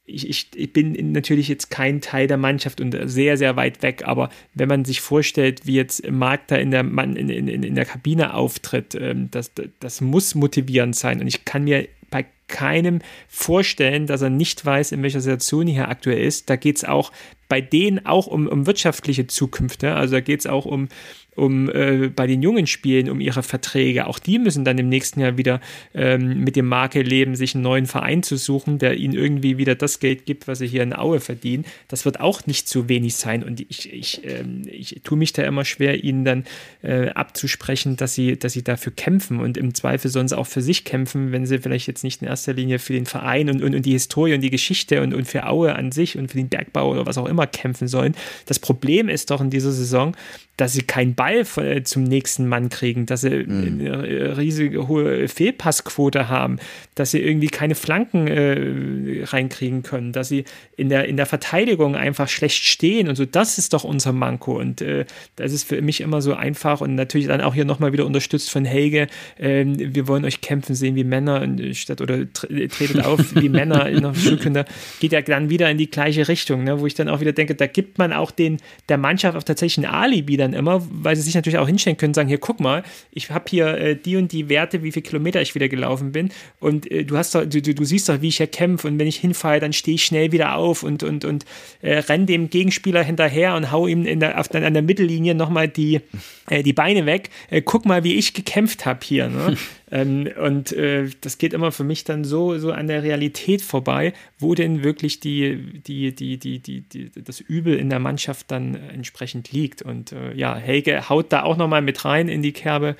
ich, ich, ich, bin natürlich jetzt kein Teil der Mannschaft und sehr, sehr weit weg, aber wenn man sich vorstellt, wie jetzt Marc da in der, in, in, in der Kabine auftritt, ähm, das, das muss motivierend sein. Und ich kann mir bei keinem vorstellen, dass er nicht weiß, in welcher Situation er aktuell ist. Da geht es auch bei denen auch um, um wirtschaftliche Zukünfte. Also da geht es auch um, um äh, bei den jungen Spielen um ihre Verträge. Auch die müssen dann im nächsten Jahr wieder ähm, mit dem Marke leben, sich einen neuen Verein zu suchen, der ihnen irgendwie wieder das Geld gibt, was sie hier in Aue verdienen. Das wird auch nicht so wenig sein. Und ich, ich, ähm, ich tue mich da immer schwer, ihnen dann äh, abzusprechen, dass sie, dass sie dafür kämpfen und im Zweifel sie auch für sich kämpfen, wenn sie vielleicht jetzt nicht in erster Linie für den Verein und, und, und die Historie und die Geschichte und, und für Aue an sich und für den Bergbau oder was auch immer kämpfen sollen. Das Problem ist doch in dieser Saison, dass sie keinen Ball äh, zum nächsten Mann kriegen, dass sie mhm. eine riesige hohe Fehlpassquote haben, dass sie irgendwie keine Flanken äh, reinkriegen können, dass sie in der, in der Verteidigung einfach schlecht stehen und so. Das ist doch unser Manko und äh, das ist für mich immer so einfach und natürlich dann auch hier nochmal wieder unterstützt von Helge. Äh, wir wollen euch kämpfen sehen wie Männer statt oder tretet auf wie Männer in der Schulkinder. Geht ja dann wieder in die gleiche Richtung, ne, wo ich dann auch wieder denke, da gibt man auch den, der Mannschaft auch tatsächlich ein Alibi dann immer, weil sie sich natürlich auch hinstellen können und sagen, hier, guck mal, ich habe hier äh, die und die Werte, wie viele Kilometer ich wieder gelaufen bin. Und äh, du hast doch, du, du, siehst doch, wie ich hier kämpfe. Und wenn ich hinfalle, dann stehe ich schnell wieder auf und, und, und äh, renne dem Gegenspieler hinterher und hau ihm in der, auf, an der Mittellinie nochmal die, äh, die Beine weg. Äh, guck mal, wie ich gekämpft habe hier. Ne? Ähm, und äh, das geht immer für mich dann so, so an der Realität vorbei, wo denn wirklich die, die, die, die, die, die das Übel in der Mannschaft dann entsprechend liegt. Und äh, ja, Helge haut da auch nochmal mit rein in die Kerbe.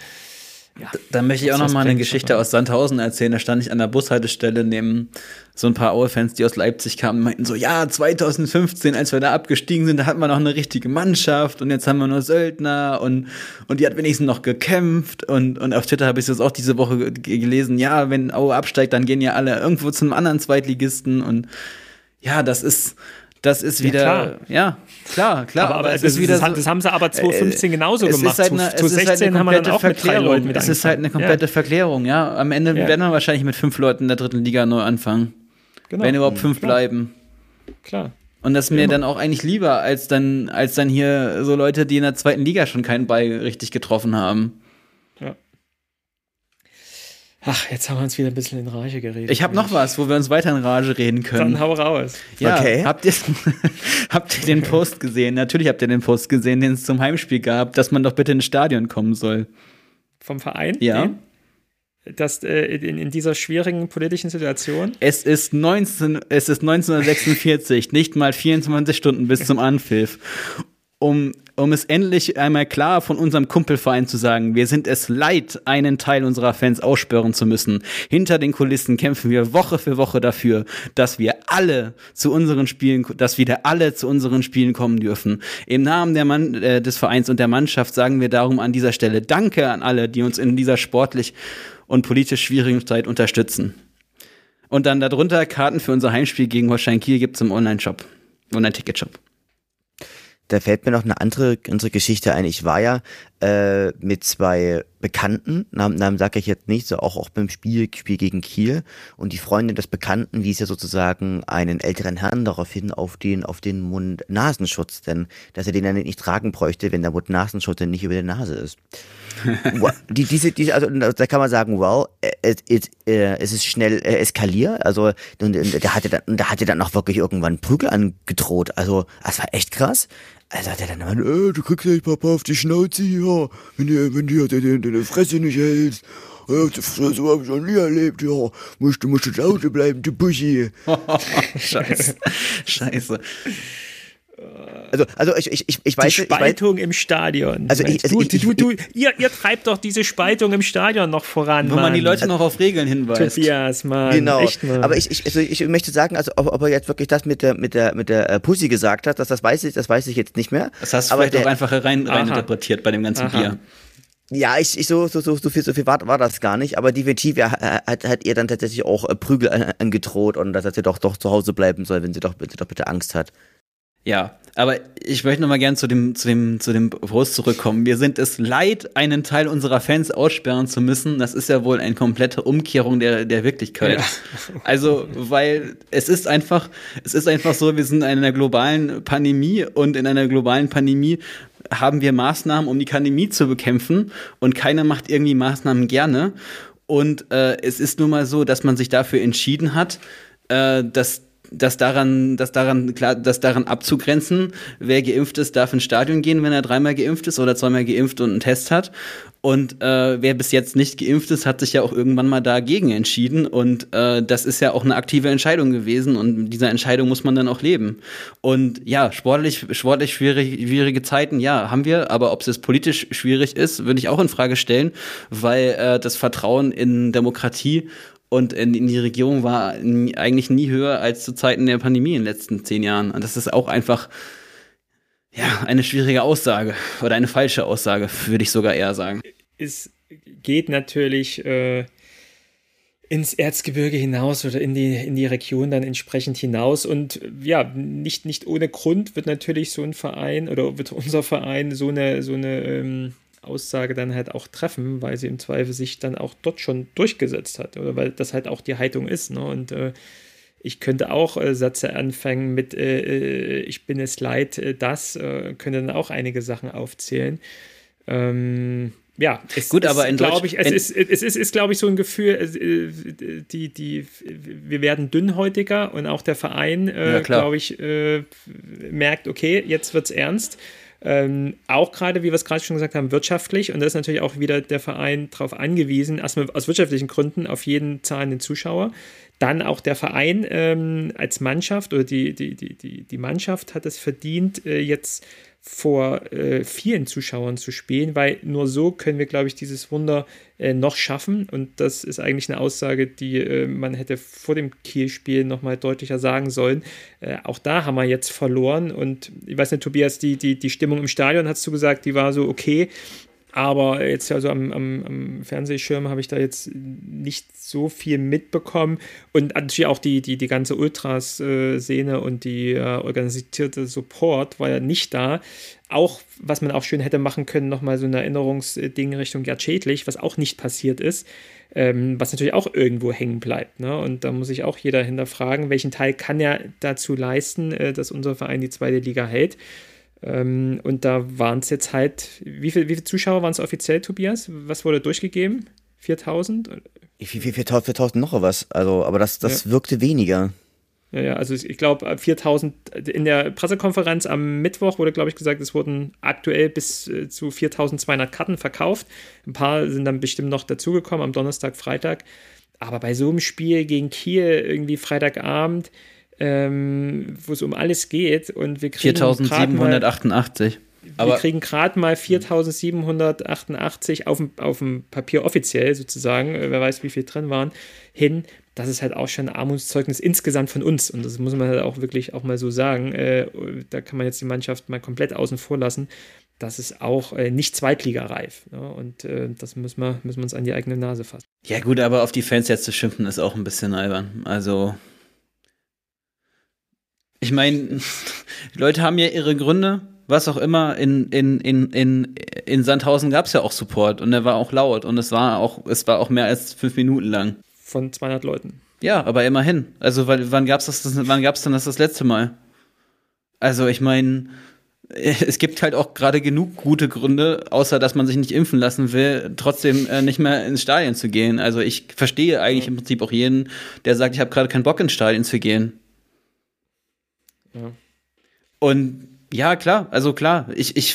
Ja, da möchte ich auch noch mal eine Geschichte aus Sandhausen erzählen. Da stand ich an der Bushaltestelle neben so ein paar Aue-Fans, die aus Leipzig kamen, und meinten so, ja, 2015, als wir da abgestiegen sind, da hatten wir noch eine richtige Mannschaft und jetzt haben wir nur Söldner und, und die hat wenigstens noch gekämpft. Und, und auf Twitter habe ich das auch diese Woche gelesen, ja, wenn Aue absteigt, dann gehen ja alle irgendwo zum anderen Zweitligisten. Und ja, das ist, das ist wieder, ja, klar, ja, klar, klar aber, aber es ist wieder das, das, haben sie aber 2015 äh, genauso gemacht. Ist halt eine, 2016 es ist halt haben wir dann auch mit drei Leuten mit Es ist halt eine komplette ja. Verklärung, ja. Am Ende ja. werden wir wahrscheinlich mit fünf Leuten in der dritten Liga neu anfangen. Genau. Wenn überhaupt fünf klar. bleiben. Klar. Und das ist mir dann auch eigentlich lieber, als dann, als dann hier so Leute, die in der zweiten Liga schon keinen Ball richtig getroffen haben. Ach, jetzt haben wir uns wieder ein bisschen in Rage geredet. Ich habe noch was, wo wir uns weiter in Rage reden können. Dann hau raus. Ja, okay. Habt ihr, habt ihr den Post gesehen? Natürlich habt ihr den Post gesehen, den es zum Heimspiel gab, dass man doch bitte ins Stadion kommen soll. Vom Verein? Ja. Das, äh, in, in, dieser schwierigen politischen Situation? Es ist, 19, es ist 1946, nicht mal 24 Stunden bis zum Anpfiff um, um es endlich einmal klar von unserem Kumpelverein zu sagen, wir sind es leid, einen Teil unserer Fans aussperren zu müssen. Hinter den Kulissen kämpfen wir Woche für Woche dafür, dass wir alle zu unseren Spielen, dass wieder alle zu unseren Spielen kommen dürfen. Im Namen der Mann, äh, des Vereins und der Mannschaft sagen wir darum an dieser Stelle Danke an alle, die uns in dieser sportlich und politisch schwierigen Zeit unterstützen. Und dann darunter Karten für unser Heimspiel gegen Holstein Kiel gibt's im Online-Shop, Online-Ticket-Shop da fällt mir noch eine andere, andere Geschichte ein. Ich war ja äh, mit zwei Bekannten, Namen, Namen sage ich jetzt nicht, so auch, auch beim Spiel, Spiel gegen Kiel. Und die Freundin des Bekannten wies ja sozusagen einen älteren Herrn darauf hin, auf den, auf den Mund-Nasenschutz, denn dass er den dann nicht tragen bräuchte, wenn der Mund-Nasenschutz dann nicht über der Nase ist. die, diese, diese, also da kann man sagen, well, es, es, äh, es ist schnell äh, eskaliert. Also und, und, der hatte dann, der hatte dann noch wirklich irgendwann Prügel angedroht. Also das war echt krass. Also hat er dann immer, äh, du kriegst gleich Papa auf die Schnauze hier, wenn du, wenn du deine, deine Fresse nicht hältst. Ja, so habe ich noch nie erlebt, ja. Musst, du musst zu Hause bleiben, du Buschi. Scheiße. Scheiße. Also, also ich, ich, ich weiß. Die Spaltung ich weiß, im Stadion. Also, ich, also du, ich, du, du, ihr, ihr treibt doch diese Spaltung im Stadion noch voran. Wo Mann. man die Leute noch auf Regeln hinweist. Tobias, Mann. Genau. Echt, Mann. Aber ich, ich, also ich möchte sagen, also ob, ob er jetzt wirklich das mit der, mit der, mit der äh, Pussy gesagt hat, dass das weiß ich, das weiß ich jetzt nicht mehr. Das hast du aber vielleicht der, auch einfach rein, rein interpretiert bei dem ganzen Aha. Bier. Ja, ich, ich so, so, so, so viel, so viel war, war das gar nicht, aber definitiv ja, hat, hat ihr dann tatsächlich auch äh, Prügel angedroht und dass sie doch, doch zu Hause bleiben soll, wenn sie doch bitte, doch bitte Angst hat. Ja, aber ich möchte noch mal gern zu dem, zu dem, zu dem Post zurückkommen. Wir sind es leid, einen Teil unserer Fans aussperren zu müssen. Das ist ja wohl eine komplette Umkehrung der, der Wirklichkeit. Ja. Also, weil es ist einfach, es ist einfach so, wir sind in einer globalen Pandemie und in einer globalen Pandemie haben wir Maßnahmen, um die Pandemie zu bekämpfen und keiner macht irgendwie Maßnahmen gerne. Und äh, es ist nun mal so, dass man sich dafür entschieden hat, äh, dass das daran, das daran, klar, das daran abzugrenzen, wer geimpft ist, darf ins Stadion gehen, wenn er dreimal geimpft ist oder zweimal geimpft und einen Test hat. Und äh, wer bis jetzt nicht geimpft ist, hat sich ja auch irgendwann mal dagegen entschieden. Und äh, das ist ja auch eine aktive Entscheidung gewesen. Und dieser Entscheidung muss man dann auch leben. Und ja, sportlich, sportlich schwierig, schwierige Zeiten, ja, haben wir. Aber ob es politisch schwierig ist, würde ich auch in Frage stellen, weil äh, das Vertrauen in Demokratie und in, in die Regierung war nie, eigentlich nie höher als zu Zeiten der Pandemie in den letzten zehn Jahren. Und das ist auch einfach ja, eine schwierige Aussage oder eine falsche Aussage, würde ich sogar eher sagen. Es geht natürlich äh, ins Erzgebirge hinaus oder in die, in die Region dann entsprechend hinaus. Und ja, nicht, nicht ohne Grund wird natürlich so ein Verein oder wird unser Verein so eine, so eine ähm, Aussage dann halt auch treffen, weil sie im Zweifel sich dann auch dort schon durchgesetzt hat oder weil das halt auch die Haltung ist. Ne? Und äh, ich könnte auch äh, Sätze anfangen mit äh, äh Ich bin es leid, äh, das, äh, könnte dann auch einige Sachen aufzählen. Ähm, ja, es gut, ist, aber in glaube ich, es ist, es ist, ist glaube ich, so ein Gefühl, die, die, wir werden dünnhäutiger und auch der Verein, ja, glaube ich, merkt, okay, jetzt wird es ernst. Ähm, auch gerade, wie wir es gerade schon gesagt haben, wirtschaftlich. Und da ist natürlich auch wieder der Verein darauf angewiesen, erstmal aus wirtschaftlichen Gründen auf jeden zahlenden Zuschauer. Dann auch der Verein ähm, als Mannschaft oder die, die, die, die, die Mannschaft hat es verdient, äh, jetzt vor äh, vielen Zuschauern zu spielen, weil nur so können wir, glaube ich, dieses Wunder äh, noch schaffen. Und das ist eigentlich eine Aussage, die äh, man hätte vor dem Kiel-Spiel nochmal deutlicher sagen sollen. Äh, auch da haben wir jetzt verloren. Und ich weiß nicht, Tobias, die, die, die Stimmung im Stadion, hast du gesagt, die war so okay. Aber jetzt also am, am, am Fernsehschirm habe ich da jetzt nicht so viel mitbekommen. Und natürlich auch die, die, die ganze Ultras-Szene und die äh, organisierte Support war ja nicht da. Auch, was man auch schön hätte machen können, nochmal so ein Erinnerungsding Richtung Gerd Schädlich, was auch nicht passiert ist. Ähm, was natürlich auch irgendwo hängen bleibt. Ne? Und da muss sich auch jeder hinterfragen, welchen Teil kann er dazu leisten, äh, dass unser Verein die zweite Liga hält. Ähm, und da waren es jetzt halt, wie, viel, wie viele Zuschauer waren es offiziell, Tobias? Was wurde durchgegeben? 4000? Wie viel, 4000, 4000 noch was? Also, aber das, das ja. wirkte weniger. Ja, ja, also ich glaube 4000 in der Pressekonferenz am Mittwoch wurde, glaube ich, gesagt, es wurden aktuell bis äh, zu 4200 Karten verkauft. Ein paar sind dann bestimmt noch dazugekommen am Donnerstag, Freitag. Aber bei so einem Spiel gegen Kiel irgendwie Freitagabend, ähm, wo es um alles geht und wir kriegen 4788. wir kriegen gerade mal 4788 auf dem, auf dem Papier offiziell sozusagen, äh, wer weiß, wie viel drin waren, hin. Das ist halt auch schon ein Armutszeugnis insgesamt von uns. Und das muss man halt auch wirklich auch mal so sagen. Äh, da kann man jetzt die Mannschaft mal komplett außen vor lassen. Das ist auch äh, nicht zweitligareif. Ja, und äh, das müssen wir, müssen wir uns an die eigene Nase fassen. Ja, gut, aber auf die Fans jetzt zu schimpfen, ist auch ein bisschen albern. Also, ich meine, die Leute haben ja ihre Gründe, was auch immer. In, in, in, in, in Sandhausen gab es ja auch Support und der war auch laut und es war auch, es war auch mehr als fünf Minuten lang. Von 200 Leuten. Ja, aber immerhin. Also, weil, wann gab's das, das wann gab's denn das das letzte Mal? Also, ich meine, es gibt halt auch gerade genug gute Gründe, außer dass man sich nicht impfen lassen will, trotzdem äh, nicht mehr ins Stadion zu gehen. Also ich verstehe eigentlich im Prinzip auch jeden, der sagt, ich habe gerade keinen Bock ins Stadion zu gehen. Ja. Und ja, klar, also klar, ich, ich,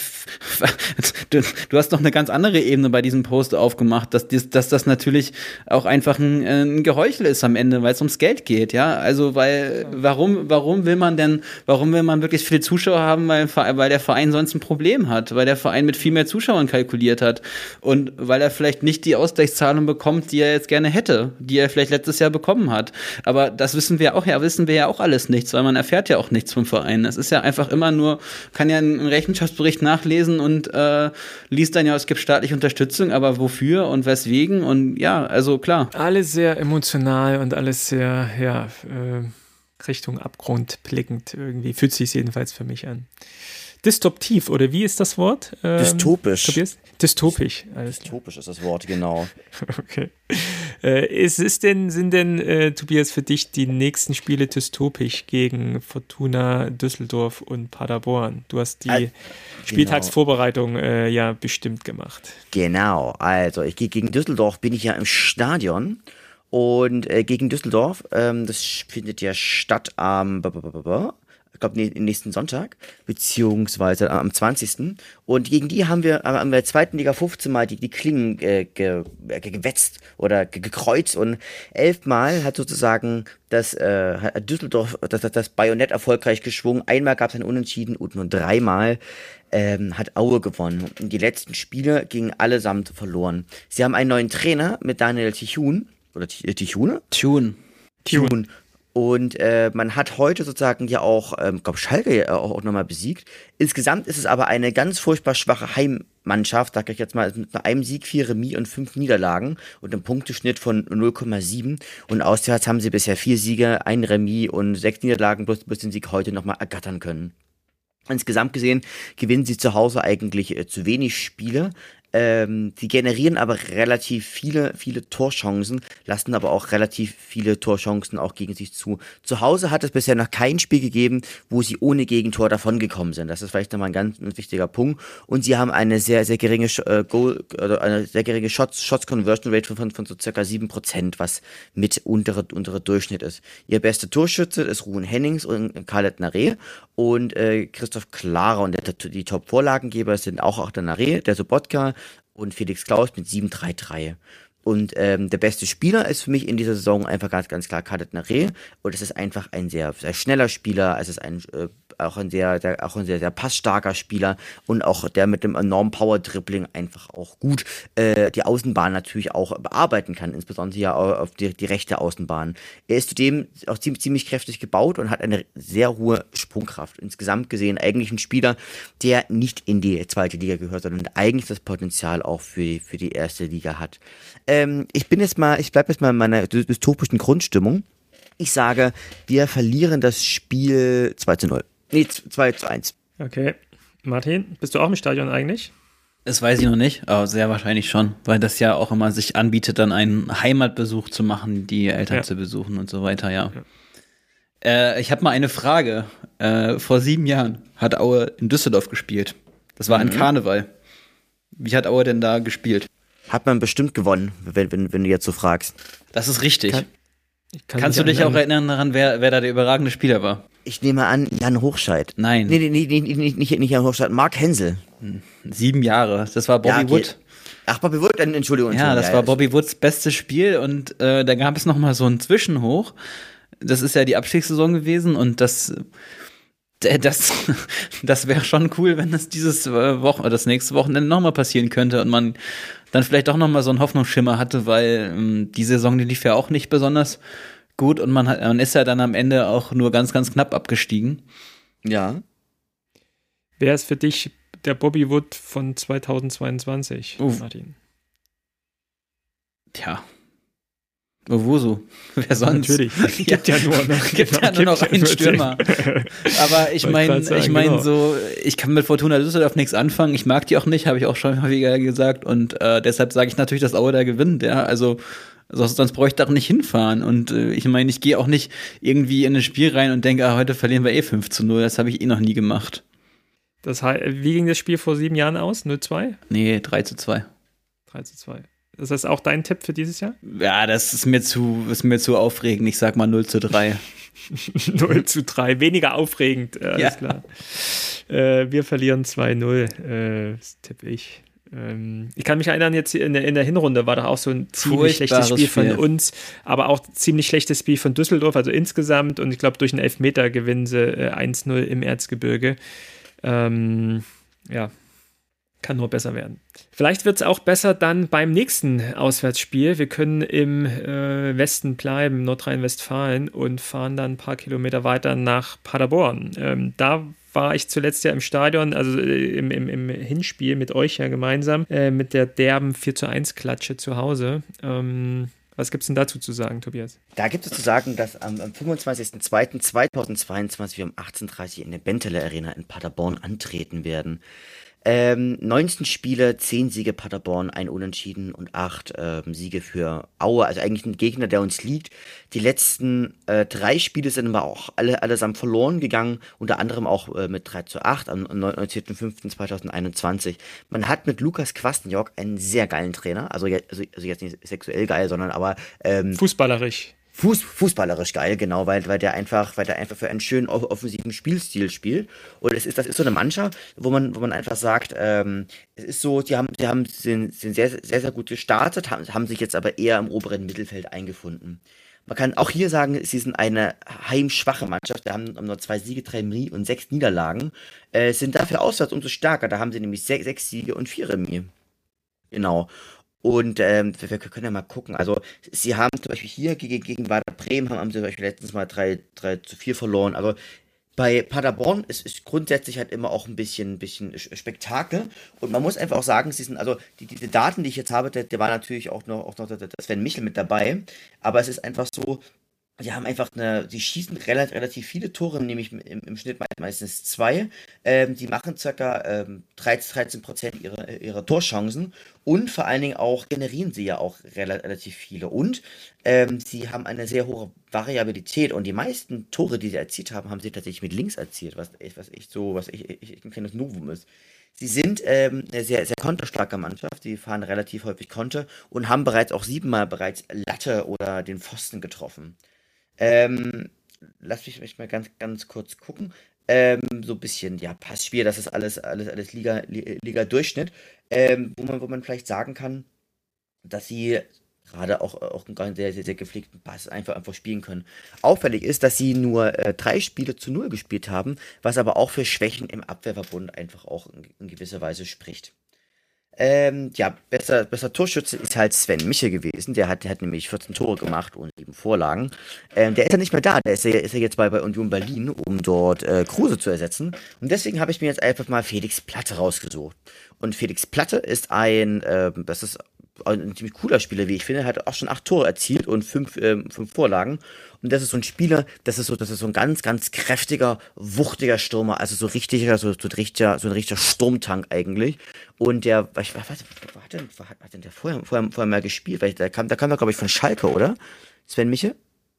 du, du, hast noch eine ganz andere Ebene bei diesem Post aufgemacht, dass, dass das natürlich auch einfach ein, ein Geheuchel ist am Ende, weil es ums Geld geht, ja. Also, weil, warum, warum will man denn, warum will man wirklich viele Zuschauer haben, weil, weil der Verein sonst ein Problem hat, weil der Verein mit viel mehr Zuschauern kalkuliert hat und weil er vielleicht nicht die Ausgleichszahlung bekommt, die er jetzt gerne hätte, die er vielleicht letztes Jahr bekommen hat. Aber das wissen wir auch, ja, wissen wir ja auch alles nichts, weil man erfährt ja auch nichts vom Verein. Es ist ja einfach immer nur, kann ja einen Rechenschaftsbericht nachlesen und äh, liest dann ja, es gibt staatliche Unterstützung, aber wofür und weswegen und ja, also klar. Alles sehr emotional und alles sehr, ja, äh, Richtung Abgrund blickend irgendwie, fühlt sich jedenfalls für mich an. Dystoptiv, oder wie ist das Wort? Ähm, Dystopisch. Tobias? Dystopisch. Alles Dystopisch ist das Wort, genau. okay. Äh, ist, ist denn, sind denn, äh, Tobias, für dich die nächsten Spiele dystopisch gegen Fortuna Düsseldorf und Paderborn? Du hast die Al Spieltagsvorbereitung äh, ja bestimmt gemacht. Genau, also ich gehe gegen Düsseldorf, bin ich ja im Stadion. Und äh, gegen Düsseldorf, ähm, das findet ja statt am ich glaube, nächsten Sonntag, beziehungsweise am 20. Und gegen die haben wir am der zweiten Liga 15 Mal die, die Klingen äh, ge, äh, gewetzt oder ge, gekreuzt und elfmal hat sozusagen das äh, Düsseldorf das, das, das Bajonett erfolgreich geschwungen. Einmal gab es ein Unentschieden und nur dreimal ähm, hat Aue gewonnen. Und die letzten Spiele gingen allesamt verloren. Sie haben einen neuen Trainer mit Daniel Tichun. Oder Tichune? Tune. Tune. Und äh, man hat heute sozusagen ja auch, ähm, glaube Schalke ja auch, auch nochmal besiegt. Insgesamt ist es aber eine ganz furchtbar schwache Heimmannschaft, sag ich jetzt mal, mit einem Sieg, vier Remis und fünf Niederlagen und einem Punkteschnitt von 0,7. Und auswärts haben sie bisher vier Siege, ein Remis und sechs Niederlagen plus, plus den Sieg heute nochmal ergattern können. Insgesamt gesehen gewinnen sie zu Hause eigentlich äh, zu wenig Spiele, ähm, die generieren aber relativ viele, viele Torchancen, lassen aber auch relativ viele Torchancen auch gegen sich zu. Zu Hause hat es bisher noch kein Spiel gegeben, wo sie ohne Gegentor davongekommen sind. Das ist vielleicht nochmal ein ganz ein wichtiger Punkt. Und sie haben eine sehr, sehr geringe äh, Goal, oder eine sehr geringe Shots, Shots Conversion Rate von, von so circa 7%, was mit untere, untere Durchschnitt ist. Ihr bester Torschütze ist Ruhen Hennings und Khaled Nare und äh, Christoph Klara und der, die Top-Vorlagengeber sind auch auch der Nare, der Sobotka und Felix Klaus mit 7-3-3. Und ähm, der beste Spieler ist für mich in dieser Saison einfach ganz, ganz klar Kadet Nare. Und es ist einfach ein sehr, sehr schneller Spieler. Es ist ein, äh, auch ein sehr, sehr, auch ein sehr, sehr passstarker Spieler und auch der mit dem enormen Power-Dribbling einfach auch gut äh, die Außenbahn natürlich auch bearbeiten kann, insbesondere ja auf die, die rechte Außenbahn. Er ist zudem auch ziemlich, ziemlich kräftig gebaut und hat eine sehr hohe Sprungkraft. Insgesamt gesehen eigentlich ein Spieler, der nicht in die zweite Liga gehört, sondern eigentlich das Potenzial auch für, für die erste Liga hat. Ähm, ich bin jetzt mal, ich bleibe jetzt mal in meiner dystopischen Grundstimmung. Ich sage, wir verlieren das Spiel 2 zu 0. Nee, 2 zu 1. Okay. Martin, bist du auch im Stadion eigentlich? Das weiß ich noch nicht, aber sehr wahrscheinlich schon, weil das ja auch immer sich anbietet, dann einen Heimatbesuch zu machen, die Eltern ja. zu besuchen und so weiter, ja. ja. Äh, ich habe mal eine Frage. Äh, vor sieben Jahren hat Aue in Düsseldorf gespielt. Das war mhm. ein Karneval. Wie hat Aue denn da gespielt? Hat man bestimmt gewonnen, wenn, wenn, wenn du jetzt so fragst. Das ist richtig. Kann, kann Kannst du dich auch erinnern daran, wer, wer da der überragende Spieler war? Ich nehme an, Jan Hochscheid. Nein. Nee, nee, nee, nee nicht, nicht, nicht Jan Hochscheid, Mark Hensel. Sieben Jahre. Das war Bobby ja, okay. Wood. Ach, Bobby Wood, Entschuldigung. Ja, das war Bobby Woods bestes Spiel und äh, da gab es noch mal so einen Zwischenhoch. Das ist ja die Abstiegssaison gewesen und das das, das wäre schon cool, wenn das dieses äh, Wochen, das nächste Wochenende nochmal passieren könnte und man dann vielleicht auch nochmal so einen Hoffnungsschimmer hatte, weil ähm, die Saison, die lief ja auch nicht besonders gut und man, hat, man ist ja dann am Ende auch nur ganz, ganz knapp abgestiegen. Ja. Wer ist für dich der Bobby Wood von 2022, Uff. Martin? Tja, Owusu. Wer sonst? Natürlich. Gibt ja, nur noch, gibt genau, ja nur noch einen Stürmer. Aber ich meine, ich meine genau. so, ich kann mit Fortuna Düsseldorf nichts anfangen. Ich mag die auch nicht, habe ich auch schon häufiger gesagt. Und äh, deshalb sage ich natürlich, dass Aue da gewinnt. Ja, also sonst bräuchte ich auch nicht hinfahren. Und äh, ich meine, ich gehe auch nicht irgendwie in ein Spiel rein und denke, ah, heute verlieren wir eh 5 zu 0. Das habe ich eh noch nie gemacht. Das heißt, wie ging das Spiel vor sieben Jahren aus? 0-2? Nee, 3 zu 2. 3 zu 2. Ist das auch dein Tipp für dieses Jahr? Ja, das ist mir zu, ist mir zu aufregend. Ich sag mal 0 zu 3. 0 zu 3, weniger aufregend, alles ja. klar. Äh, wir verlieren 2-0, äh, das tippe ich. Ähm, ich kann mich erinnern, jetzt in der, in der Hinrunde war doch auch so ein ziemlich schlechtes Spiel von uns, aber auch ziemlich schlechtes Spiel von Düsseldorf, also insgesamt. Und ich glaube, durch einen Elfmeter gewinnen sie äh, 1-0 im Erzgebirge. Ähm, ja, kann nur besser werden. Vielleicht wird es auch besser dann beim nächsten Auswärtsspiel. Wir können im äh, Westen bleiben, Nordrhein-Westfalen, und fahren dann ein paar Kilometer weiter nach Paderborn. Ähm, da war ich zuletzt ja im Stadion, also äh, im, im, im, Hinspiel mit euch ja gemeinsam, äh, mit der derben 4 zu 1 Klatsche zu Hause. Ähm, was gibt es denn dazu zu sagen, Tobias? Da gibt es zu sagen, dass am, am 25.02.2022 wir um 18.30 Uhr in der Bentele Arena in Paderborn antreten werden. Ähm, 19 Spiele, 10 Siege Paderborn, ein Unentschieden und 8 ähm, Siege für Aue. Also eigentlich ein Gegner, der uns liegt. Die letzten äh, drei Spiele sind aber auch alle allesamt verloren gegangen, unter anderem auch äh, mit 3 zu 8 am 19.05.2021. Man hat mit Lukas Quastenjock einen sehr geilen Trainer, also, also, also jetzt nicht sexuell geil, sondern aber ähm, fußballerisch. Fuß, fußballerisch geil, genau, weil, weil der einfach, weil der einfach für einen schönen offensiven Spielstil spielt. Und es ist, das ist so eine Mannschaft, wo man, wo man einfach sagt, ähm, es ist so, die haben, die haben, sind, sind sehr, sehr, sehr gut gestartet, haben, haben sich jetzt aber eher im oberen Mittelfeld eingefunden. Man kann auch hier sagen, sie sind eine heimschwache Mannschaft. Wir haben nur zwei Siege, drei Remis und sechs Niederlagen. Äh, sind dafür auswärts umso stärker. Da haben sie nämlich sechs, sechs Siege und vier Remis. Genau. Und ähm, wir, können ja mal gucken. Also, sie haben zum Beispiel hier gegen, gegen Werder Bremen haben, haben sie zum Beispiel letztens mal 3, 3 zu 4 verloren. Also, bei Paderborn ist, ist grundsätzlich halt immer auch ein bisschen, bisschen Spektakel. Und man muss einfach auch sagen, sie sind, also die, die Daten, die ich jetzt habe, der, der war natürlich auch noch, auch noch der Sven Michel mit dabei. Aber es ist einfach so, die haben einfach eine, die schießen relativ, relativ viele Tore, nämlich im, im Schnitt meistens zwei. Ähm, die machen circa ähm, 13, 13 Prozent ihrer, ihrer Torchancen und vor allen Dingen auch generieren sie ja auch relativ viele. Und ähm, sie haben eine sehr hohe Variabilität und die meisten Tore, die sie erzielt haben, haben sie tatsächlich mit links erzielt, was, was echt so, was ich, ich, ich ein kleines Novum ist. Sie sind ähm, eine sehr, sehr konterstarke Mannschaft. Sie fahren relativ häufig Konter und haben bereits auch siebenmal bereits Latte oder den Pfosten getroffen. Ähm, lass mich, mich mal ganz, ganz kurz gucken. Ähm, so ein bisschen, ja, Passspiel, das ist alles, alles, alles Liga, Liga. Ähm, wo man, wo man vielleicht sagen kann, dass sie gerade auch, auch einen sehr, sehr, sehr gepflegten Pass einfach, einfach spielen können. Auffällig ist, dass sie nur äh, drei Spiele zu null gespielt haben, was aber auch für Schwächen im Abwehrverbund einfach auch in, in gewisser Weise spricht. Ähm, ja, besser, besser Torschütze ist halt Sven Michel gewesen. Der hat, der hat nämlich 14 Tore gemacht und sieben Vorlagen. Ähm, der ist ja nicht mehr da. Der ist ja, ist ja jetzt bei, bei Union Berlin, um dort äh, Kruse zu ersetzen. Und deswegen habe ich mir jetzt einfach mal Felix Platte rausgesucht. Und Felix Platte ist ein, äh, das ist ein ziemlich cooler Spieler, wie ich finde, hat auch schon acht Tore erzielt und fünf, äh, fünf Vorlagen. Und das ist so ein Spieler, das ist so, das ist so ein ganz, ganz kräftiger, wuchtiger Stürmer, also so richtiger, so, so, richtiger, so ein richtiger Sturmtank eigentlich. Und der, was, was hat denn, hat denn der vorher, vorher, vorher mal gespielt? Weil der kam, der kam da, glaube ich, von Schalke, oder? Sven Miche?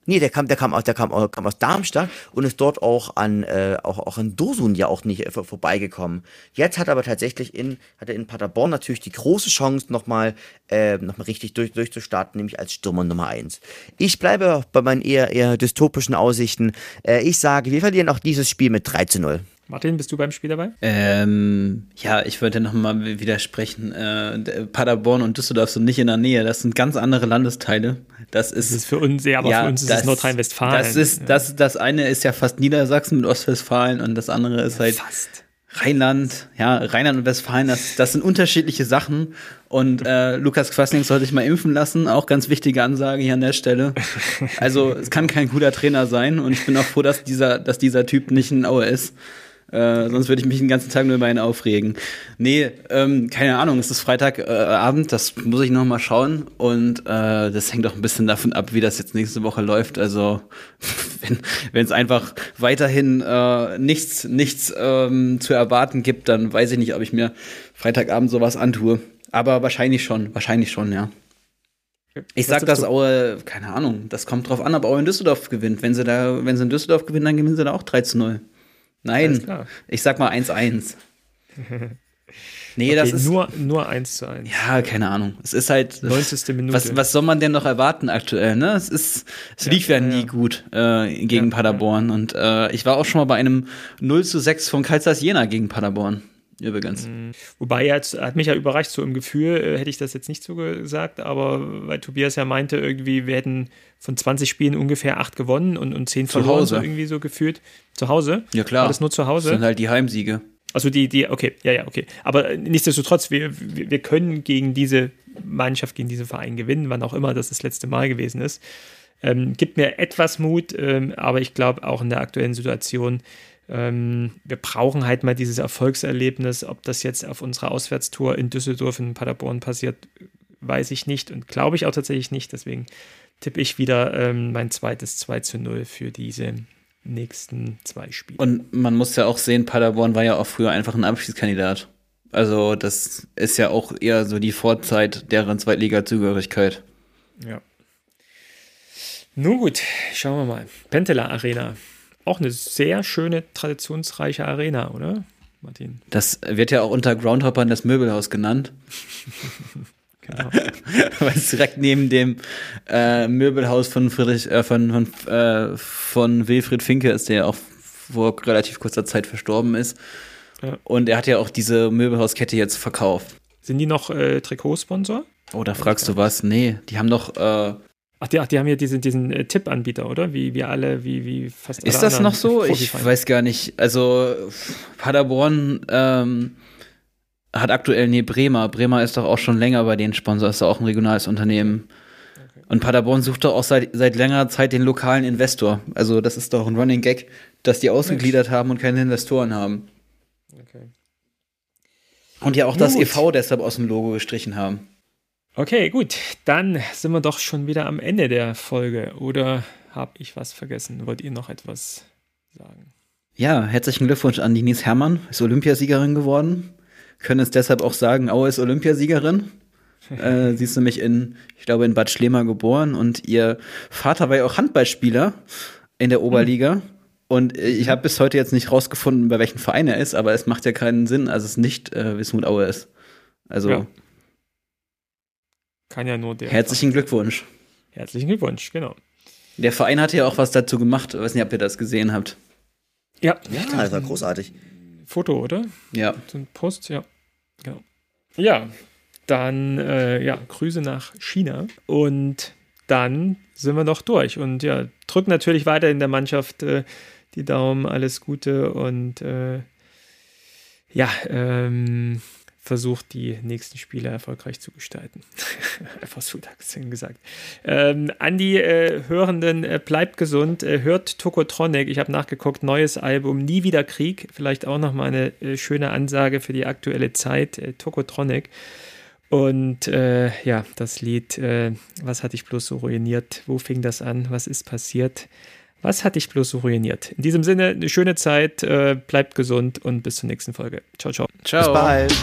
Nee, der kam, der kam aus, der kam, kam aus Darmstadt und ist dort auch an, äh, auch, auch in Dosun ja auch nicht äh, vorbeigekommen. Jetzt hat er aber tatsächlich in, hat er in Paderborn natürlich die große Chance, nochmal, äh, nochmal richtig durch, durchzustarten, nämlich als Stürmer Nummer eins. Ich bleibe bei meinen eher, eher dystopischen Aussichten. Äh, ich sage, wir verlieren auch dieses Spiel mit 3 zu 0. Martin, bist du beim Spiel dabei? Ähm, ja, ich wollte nochmal widersprechen. Äh, Paderborn und Düsseldorf sind nicht in der Nähe. Das sind ganz andere Landesteile. Das ist, das ist für uns, ja, aber ja, für uns ist das, es Nordrhein-Westfalen. Das ist, das, das eine ist ja fast Niedersachsen mit Ostwestfalen und das andere ist halt Fast. Rheinland. Ja, Rheinland und Westfalen, das, das sind unterschiedliche Sachen. Und äh, Lukas Quasling sollte sich mal impfen lassen. Auch ganz wichtige Ansage hier an der Stelle. Also es kann kein guter Trainer sein und ich bin auch froh, dass dieser, dass dieser Typ nicht ein Auer ist. Äh, sonst würde ich mich den ganzen Tag nur über ihn aufregen. Nee, ähm, keine Ahnung, es ist Freitagabend, äh, das muss ich noch mal schauen. Und äh, das hängt auch ein bisschen davon ab, wie das jetzt nächste Woche läuft. Also wenn es einfach weiterhin äh, nichts, nichts ähm, zu erwarten gibt, dann weiß ich nicht, ob ich mir Freitagabend sowas antue. Aber wahrscheinlich schon, wahrscheinlich schon, ja. Ich sag das Aue, keine Ahnung, das kommt drauf an, ob Aue in Düsseldorf gewinnt. Wenn sie da, wenn sie in Düsseldorf gewinnen, dann gewinnen sie da auch 3 zu 0. Nein, ich sag mal 1-1. nee, okay, das ist. Nur, nur 1 zu 1. Ja, keine Ahnung. Es ist halt. 90. Minute. Was, was soll man denn noch erwarten aktuell, ne? Es ist, es ja, lief ja, ja nie ja. gut äh, gegen Paderborn. Und äh, ich war auch schon mal bei einem 0 zu 6 von Kaisers Jena gegen Paderborn übrigens. Mhm. Wobei jetzt hat mich ja überrascht, so im Gefühl äh, hätte ich das jetzt nicht so gesagt, aber weil Tobias ja meinte, irgendwie wir hätten von 20 Spielen ungefähr 8 gewonnen und, und 10 zu verloren, Hause. so irgendwie so gefühlt. Zu Hause? Ja klar. War das nur zu Hause? Das sind halt die Heimsiege. Also die, die, okay, ja, ja, okay. Aber nichtsdestotrotz, wir, wir können gegen diese Mannschaft, gegen diesen Verein gewinnen, wann auch immer das das letzte Mal gewesen ist. Ähm, gibt mir etwas Mut, ähm, aber ich glaube auch in der aktuellen Situation ähm, wir brauchen halt mal dieses Erfolgserlebnis. Ob das jetzt auf unserer Auswärtstour in Düsseldorf, in Paderborn passiert, weiß ich nicht und glaube ich auch tatsächlich nicht. Deswegen tippe ich wieder ähm, mein zweites 2 zu 0 für diese nächsten zwei Spiele. Und man muss ja auch sehen, Paderborn war ja auch früher einfach ein Abschiedskandidat. Also das ist ja auch eher so die Vorzeit deren Zweitliga-Zugehörigkeit. Ja. Nun gut, schauen wir mal. Pentela Arena auch eine sehr schöne, traditionsreiche Arena, oder, Martin? Das wird ja auch unter Groundhoppern das Möbelhaus genannt. genau. Weil es direkt neben dem äh, Möbelhaus von Friedrich, äh, von, von, äh, von Wilfried Finke ist, der auch vor relativ kurzer Zeit verstorben ist. Ja. Und er hat ja auch diese Möbelhauskette jetzt verkauft. Sind die noch äh, Trikotsponsor? Oh, da fragst du was? Nee, die haben doch äh, Ach die, ach, die haben ja diesen, diesen äh, Tipp-Anbieter, oder? Wie, wie alle, wie, wie fast Ist das noch so? Ich weiß gar nicht. Also Paderborn ähm, hat aktuell, nee, Bremer. Bremer ist doch auch schon länger bei den Sponsor, ist doch auch ein regionales Unternehmen. Okay. Und Paderborn sucht doch auch seit, seit längerer Zeit den lokalen Investor. Also das ist doch ein Running Gag, dass die ausgegliedert Mensch. haben und keine Investoren haben. Okay. Und ja auch Gut. das EV deshalb aus dem Logo gestrichen haben. Okay, gut. Dann sind wir doch schon wieder am Ende der Folge. Oder habe ich was vergessen? Wollt ihr noch etwas sagen? Ja, herzlichen Glückwunsch an Denise Herrmann. Ist Olympiasiegerin geworden. Können es deshalb auch sagen, Aue ist Olympiasiegerin. äh, sie ist nämlich in, ich glaube, in Bad Schlema geboren und ihr Vater war ja auch Handballspieler in der Oberliga. Mhm. Und äh, ich habe bis heute jetzt nicht rausgefunden, bei welchem Verein er ist, aber es macht ja keinen Sinn, als es nicht äh, Wismut Aue ist. Also ja. Kann ja nur der. Herzlichen Glückwunsch. Herzlichen Glückwunsch, genau. Der Verein hatte ja auch was dazu gemacht. Ich weiß nicht, ob ihr das gesehen habt. Ja. Ja, das war großartig. Foto, oder? Ja. So ein Post, ja. Genau. Ja. dann äh, ja, Grüße nach China und dann sind wir noch durch. Und ja, drücken natürlich weiter in der Mannschaft äh, die Daumen, alles Gute und äh, ja, ähm, versucht, die nächsten Spiele erfolgreich zu gestalten. Einfach so gesagt. Ähm, an die äh, Hörenden, äh, bleibt gesund, äh, hört Tokotronic. Ich habe nachgeguckt, neues Album, Nie wieder Krieg. Vielleicht auch nochmal eine äh, schöne Ansage für die aktuelle Zeit, äh, Tokotronic. Und äh, ja, das Lied, äh, was hatte ich bloß so ruiniert? Wo fing das an? Was ist passiert? Was hatte ich bloß so ruiniert? In diesem Sinne, eine schöne Zeit, äh, bleibt gesund und bis zur nächsten Folge. Ciao, ciao. Ciao. Bis bald.